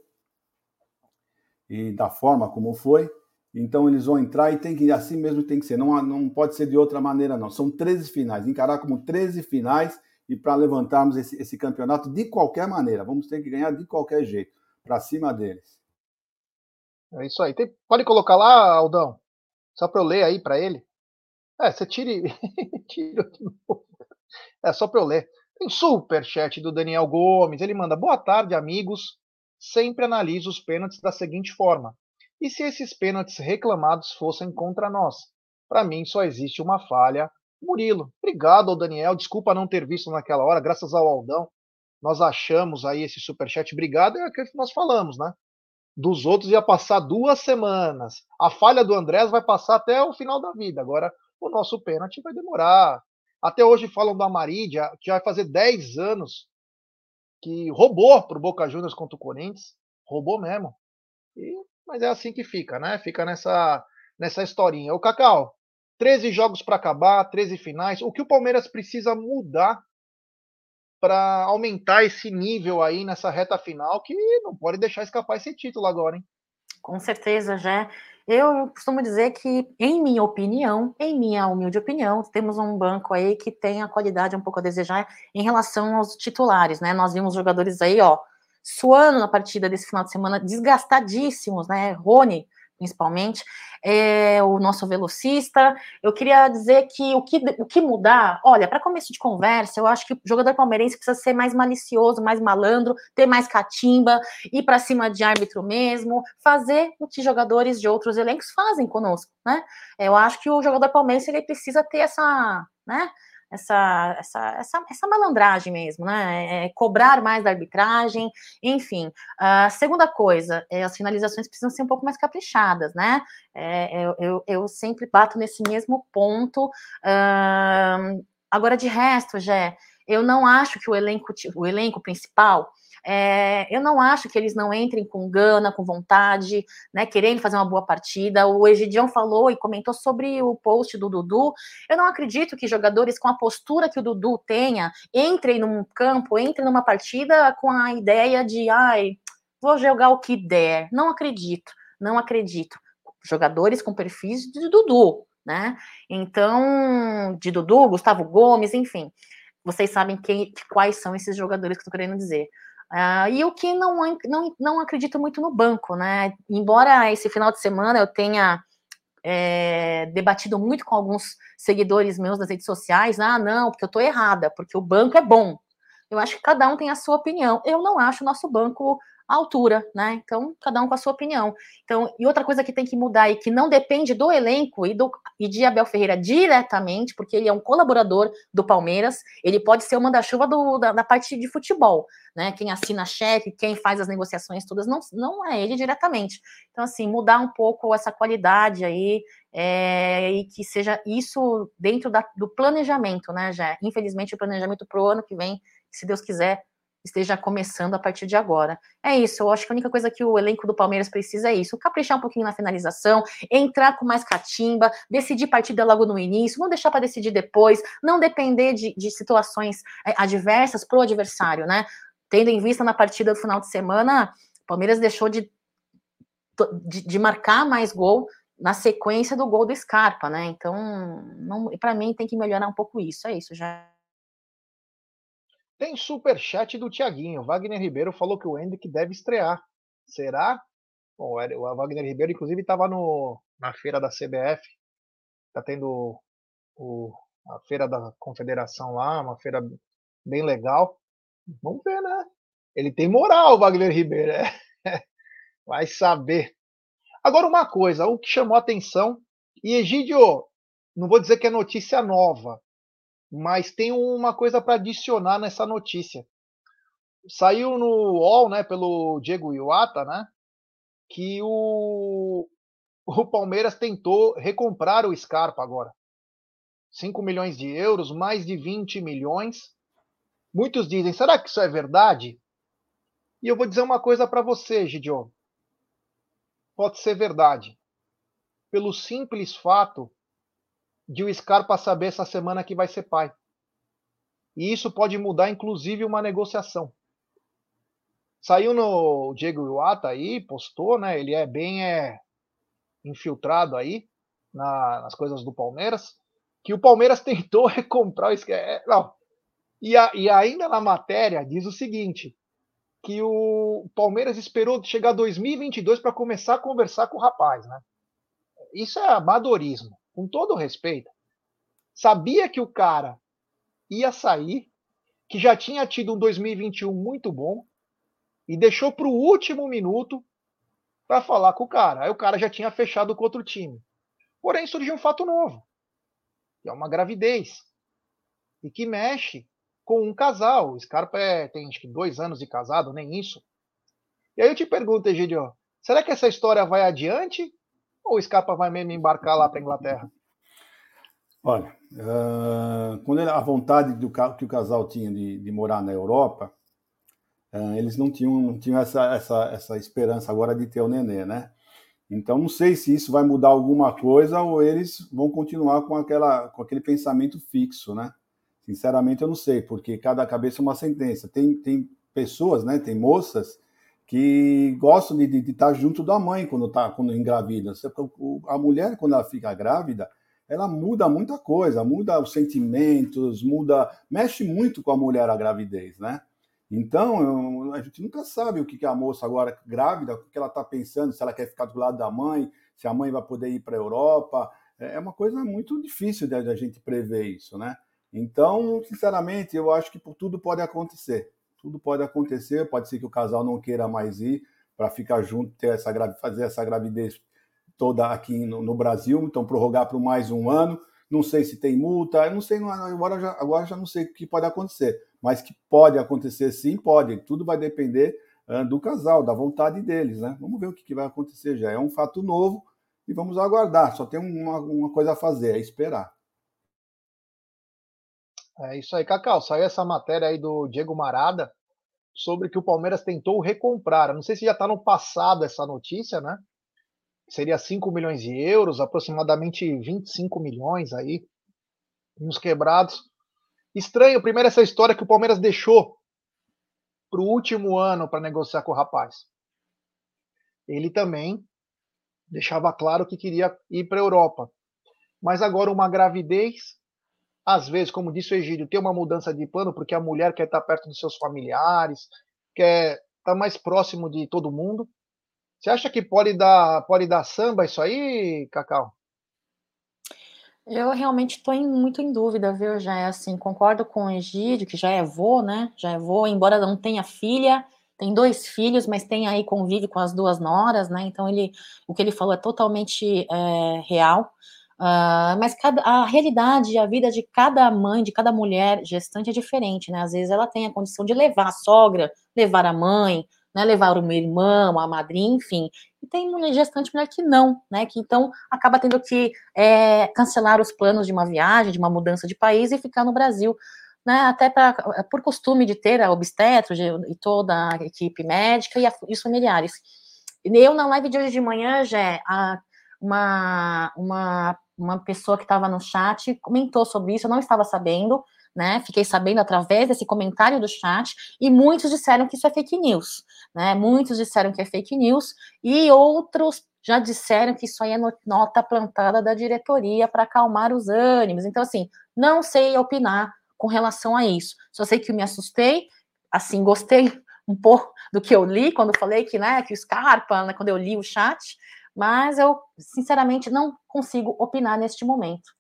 e da forma como foi. Então eles vão entrar e tem que assim mesmo tem que ser. Não, não pode ser de outra maneira não. São 13 finais, encarar como 13 finais e para levantarmos esse, esse campeonato de qualquer maneira. Vamos ter que ganhar de qualquer jeito, para cima deles. É isso aí. Tem, pode colocar lá, Aldão, só para eu ler aí para ele. É, você tire, <laughs> tire É só para eu ler. Tem super chat do Daniel Gomes. Ele manda: Boa tarde, amigos. Sempre analiso os pênaltis da seguinte forma: e se esses pênaltis reclamados fossem contra nós? Para mim só existe uma falha. Murilo, obrigado Daniel. Desculpa não ter visto naquela hora, graças ao Aldão. Nós achamos aí esse superchat. Obrigado, é aquilo que nós falamos, né? Dos outros ia passar duas semanas. A falha do Andrés vai passar até o final da vida. Agora, o nosso pênalti vai demorar. Até hoje falam da Marídia, que vai fazer 10 anos que roubou para o Boca Juniors contra o Corinthians. Roubou mesmo. E, mas é assim que fica, né? Fica nessa, nessa historinha. O Cacau, 13 jogos para acabar, 13 finais. O que o Palmeiras precisa mudar para aumentar esse nível aí nessa reta final, que não pode deixar escapar esse título agora, hein? Com certeza, já. Eu costumo dizer que, em minha opinião, em minha humilde opinião, temos um banco aí que tem a qualidade um pouco a desejar em relação aos titulares, né? Nós vimos jogadores aí, ó, suando na partida desse final de semana, desgastadíssimos, né? Rony, principalmente, é, o nosso velocista. Eu queria dizer que o que, o que mudar, olha, para começo de conversa, eu acho que o jogador palmeirense precisa ser mais malicioso, mais malandro, ter mais catimba, ir para cima de árbitro mesmo, fazer o que jogadores de outros elencos fazem conosco, né? Eu acho que o jogador palmeirense ele precisa ter essa, né? Essa, essa, essa, essa malandragem mesmo, né? É, é cobrar mais da arbitragem, enfim. A segunda coisa, é, as finalizações precisam ser um pouco mais caprichadas, né? É, eu, eu, eu, sempre bato nesse mesmo ponto. Uh, agora, de resto, Jé, eu não acho que o elenco, o elenco principal é, eu não acho que eles não entrem com gana, com vontade, né, querendo fazer uma boa partida. O Egidião falou e comentou sobre o post do Dudu. Eu não acredito que jogadores com a postura que o Dudu tenha entrem num campo, entrem numa partida com a ideia de, ai, vou jogar o que der. Não acredito, não acredito. Jogadores com perfis de Dudu, né? Então, de Dudu, Gustavo Gomes, enfim. Vocês sabem quem, quais são esses jogadores que eu estou querendo dizer. Uh, e o que não, não, não acredito muito no banco, né? Embora esse final de semana eu tenha é, debatido muito com alguns seguidores meus nas redes sociais, ah, não, porque eu tô errada, porque o banco é bom. Eu acho que cada um tem a sua opinião. Eu não acho o nosso banco altura, né? Então, cada um com a sua opinião. Então, e outra coisa que tem que mudar e que não depende do elenco e, do, e de Abel Ferreira diretamente, porque ele é um colaborador do Palmeiras, ele pode ser o manda-chuva da, da parte de futebol, né? Quem assina cheque, quem faz as negociações todas, não, não é ele diretamente. Então, assim, mudar um pouco essa qualidade aí é, e que seja isso dentro da, do planejamento, né, já. Infelizmente, o planejamento para o ano que vem, se Deus quiser, esteja começando a partir de agora. É isso, eu acho que a única coisa que o elenco do Palmeiras precisa é isso, caprichar um pouquinho na finalização, entrar com mais catimba, decidir partida logo no início, não deixar para decidir depois, não depender de, de situações é, adversas para o adversário, né? Tendo em vista na partida do final de semana, o Palmeiras deixou de, de, de marcar mais gol na sequência do gol do Scarpa, né? Então, para mim tem que melhorar um pouco isso. É isso, já tem super chat do Tiaguinho. Wagner Ribeiro falou que o Hendrick deve estrear. Será? Bom, o Wagner Ribeiro, inclusive, estava na feira da CBF. Está tendo o, a feira da Confederação lá, uma feira bem legal. Vamos ver, né? Ele tem moral, o Wagner Ribeiro. É. <laughs> Vai saber. Agora, uma coisa, o que chamou a atenção, e Egídio, não vou dizer que é notícia nova, mas tem uma coisa para adicionar nessa notícia. Saiu no UOL, né, pelo Diego Iwata, né, que o, o Palmeiras tentou recomprar o Scarpa agora. 5 milhões de euros, mais de 20 milhões. Muitos dizem, será que isso é verdade? E eu vou dizer uma coisa para você, Gidio. Pode ser verdade. Pelo simples fato de o Scarpa saber essa semana que vai ser pai. E isso pode mudar, inclusive, uma negociação. Saiu no Diego Iwata aí, postou, né? Ele é bem é, infiltrado aí na, nas coisas do Palmeiras, que o Palmeiras <laughs> tentou recomprar o é, Não. E, a, e ainda na matéria diz o seguinte: que o Palmeiras esperou chegar 2022 para começar a conversar com o rapaz, né? Isso é amadorismo, com todo respeito. Sabia que o cara ia sair, que já tinha tido um 2021 muito bom e deixou para o último minuto para falar com o cara. Aí o cara já tinha fechado com outro time. Porém, surgiu um fato novo, que é uma gravidez e que mexe com um casal. O Scarpa é, tem acho que dois anos de casado, nem isso. E aí eu te pergunto, Egidio, será que essa história vai adiante ou o Scarpa vai mesmo embarcar lá para Inglaterra? Olha, uh, quando ele, a vontade do, que o casal tinha de, de morar na Europa, uh, eles não tinham, não tinham essa, essa, essa esperança agora de ter o nenê, né? Então, não sei se isso vai mudar alguma coisa ou eles vão continuar com, aquela, com aquele pensamento fixo, né? Sinceramente, eu não sei, porque cada cabeça é uma sentença. Tem, tem pessoas, né, tem moças que gostam de, de, de estar junto da mãe quando, tá, quando engravida. A mulher, quando ela fica grávida, ela muda muita coisa, muda os sentimentos, muda, mexe muito com a mulher a gravidez, né? Então, a gente nunca sabe o que, a moça agora grávida, o que ela está pensando, se ela quer ficar do lado da mãe, se a mãe vai poder ir para a Europa. É, é uma coisa muito difícil da gente prever isso, né? Então, sinceramente, eu acho que tudo pode acontecer. Tudo pode acontecer, pode ser que o casal não queira mais ir para ficar junto, ter essa, fazer essa gravidez toda aqui no, no Brasil, então prorrogar por mais um ano. Não sei se tem multa, eu não sei, agora já, agora já não sei o que pode acontecer, mas que pode acontecer sim, pode. Tudo vai depender uh, do casal, da vontade deles, né? Vamos ver o que, que vai acontecer já. É um fato novo e vamos aguardar. Só tem uma, uma coisa a fazer, é esperar. É isso aí, Cacau. Saiu essa matéria aí do Diego Marada sobre que o Palmeiras tentou recomprar. não sei se já está no passado essa notícia, né? Seria 5 milhões de euros, aproximadamente 25 milhões aí, uns quebrados. Estranho, primeiro, essa história que o Palmeiras deixou para o último ano para negociar com o rapaz. Ele também deixava claro que queria ir para a Europa. Mas agora uma gravidez às vezes, como disse o Egídio, tem uma mudança de plano porque a mulher quer estar perto dos seus familiares, quer estar mais próximo de todo mundo. Você acha que pode dar, pode dar samba isso aí, Cacau? Eu realmente estou muito em dúvida, viu, já é assim, concordo com o Egídio, que já é vô, né, já é vô, embora não tenha filha, tem dois filhos, mas tem aí, convive com as duas noras, né, então ele, o que ele falou é totalmente é, real, Uh, mas cada, a realidade, a vida de cada mãe, de cada mulher gestante é diferente, né? Às vezes ela tem a condição de levar a sogra, levar a mãe, né? levar uma irmã, uma madrinha, enfim. E tem mulher gestante mulher que não, né? Que então acaba tendo que é, cancelar os planos de uma viagem, de uma mudança de país e ficar no Brasil. Né, até pra, por costume de ter a obstetra e toda a equipe médica e, a, e os familiares. Eu, na live de hoje de manhã, já uma, uma uma pessoa que estava no chat comentou sobre isso, eu não estava sabendo, né? Fiquei sabendo através desse comentário do chat, e muitos disseram que isso é fake news, né? Muitos disseram que é fake news, e outros já disseram que isso aí é nota plantada da diretoria para acalmar os ânimos. Então, assim, não sei opinar com relação a isso. Só sei que me assustei, assim, gostei um pouco do que eu li quando falei que, né, que o Scarpa, né, quando eu li o chat, mas eu, sinceramente, não consigo opinar neste momento.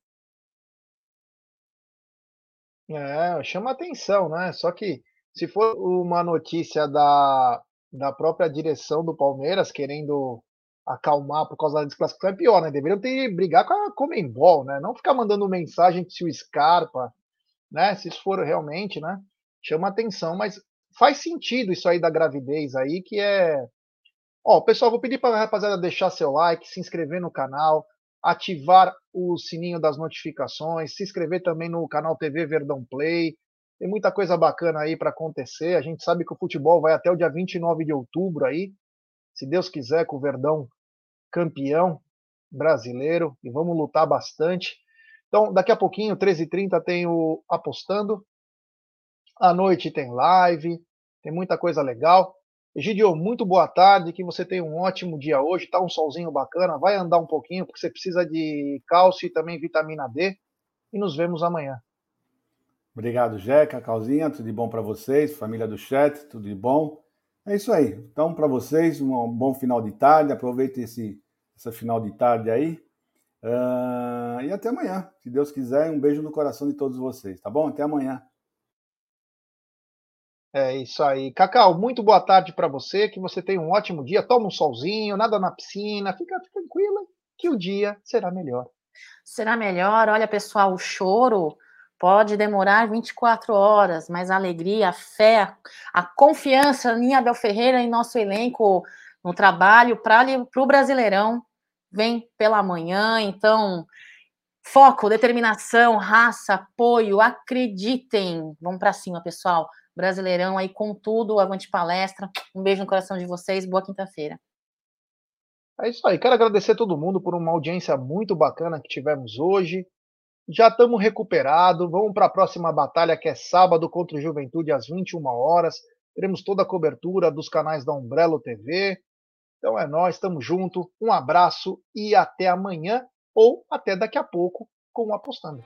É, chama atenção, né? Só que se for uma notícia da, da própria direção do Palmeiras querendo acalmar por causa da desclassificação, é pior, né? Deveriam ter brigar com a Comembol, né? Não ficar mandando mensagem se o Scarpa, né? Se isso for realmente, né? Chama atenção, mas faz sentido isso aí da gravidez aí, que é Ó, pessoal, vou pedir para a rapaziada deixar seu like, se inscrever no canal, ativar o sininho das notificações, se inscrever também no canal TV Verdão Play. Tem muita coisa bacana aí para acontecer. A gente sabe que o futebol vai até o dia 29 de outubro aí, se Deus quiser, com o Verdão campeão brasileiro e vamos lutar bastante. Então, daqui a pouquinho, 13h30, tem o Apostando. À noite tem live, tem muita coisa legal. Egidio, muito boa tarde, que você tenha um ótimo dia hoje, tá um solzinho bacana, vai andar um pouquinho, porque você precisa de cálcio e também vitamina D, e nos vemos amanhã. Obrigado, Jeca, Calzinha, tudo de bom para vocês, família do chat, tudo de bom. É isso aí. Então, para vocês, um bom final de tarde, aproveite esse, final de tarde aí. Uh, e até amanhã, se Deus quiser. Um beijo no coração de todos vocês, tá bom? Até amanhã. É isso aí. Cacau, muito boa tarde para você. Que você tenha um ótimo dia. Toma um solzinho, nada na piscina. Fica, tranquila que o dia será melhor. Será melhor. Olha, pessoal, o choro pode demorar 24 horas, mas a alegria, a fé, a confiança em Abel Ferreira e nosso elenco no trabalho para o Brasileirão vem pela manhã. Então, foco, determinação, raça, apoio, acreditem. Vamos para cima, pessoal. Brasileirão aí com tudo, avante palestra. Um beijo no coração de vocês, boa quinta-feira. É isso aí, quero agradecer a todo mundo por uma audiência muito bacana que tivemos hoje. Já estamos recuperados, vamos para a próxima batalha que é sábado contra o Juventude às 21 horas. Teremos toda a cobertura dos canais da Umbrello TV. Então é nós, estamos junto. Um abraço e até amanhã ou até daqui a pouco com o Apostando.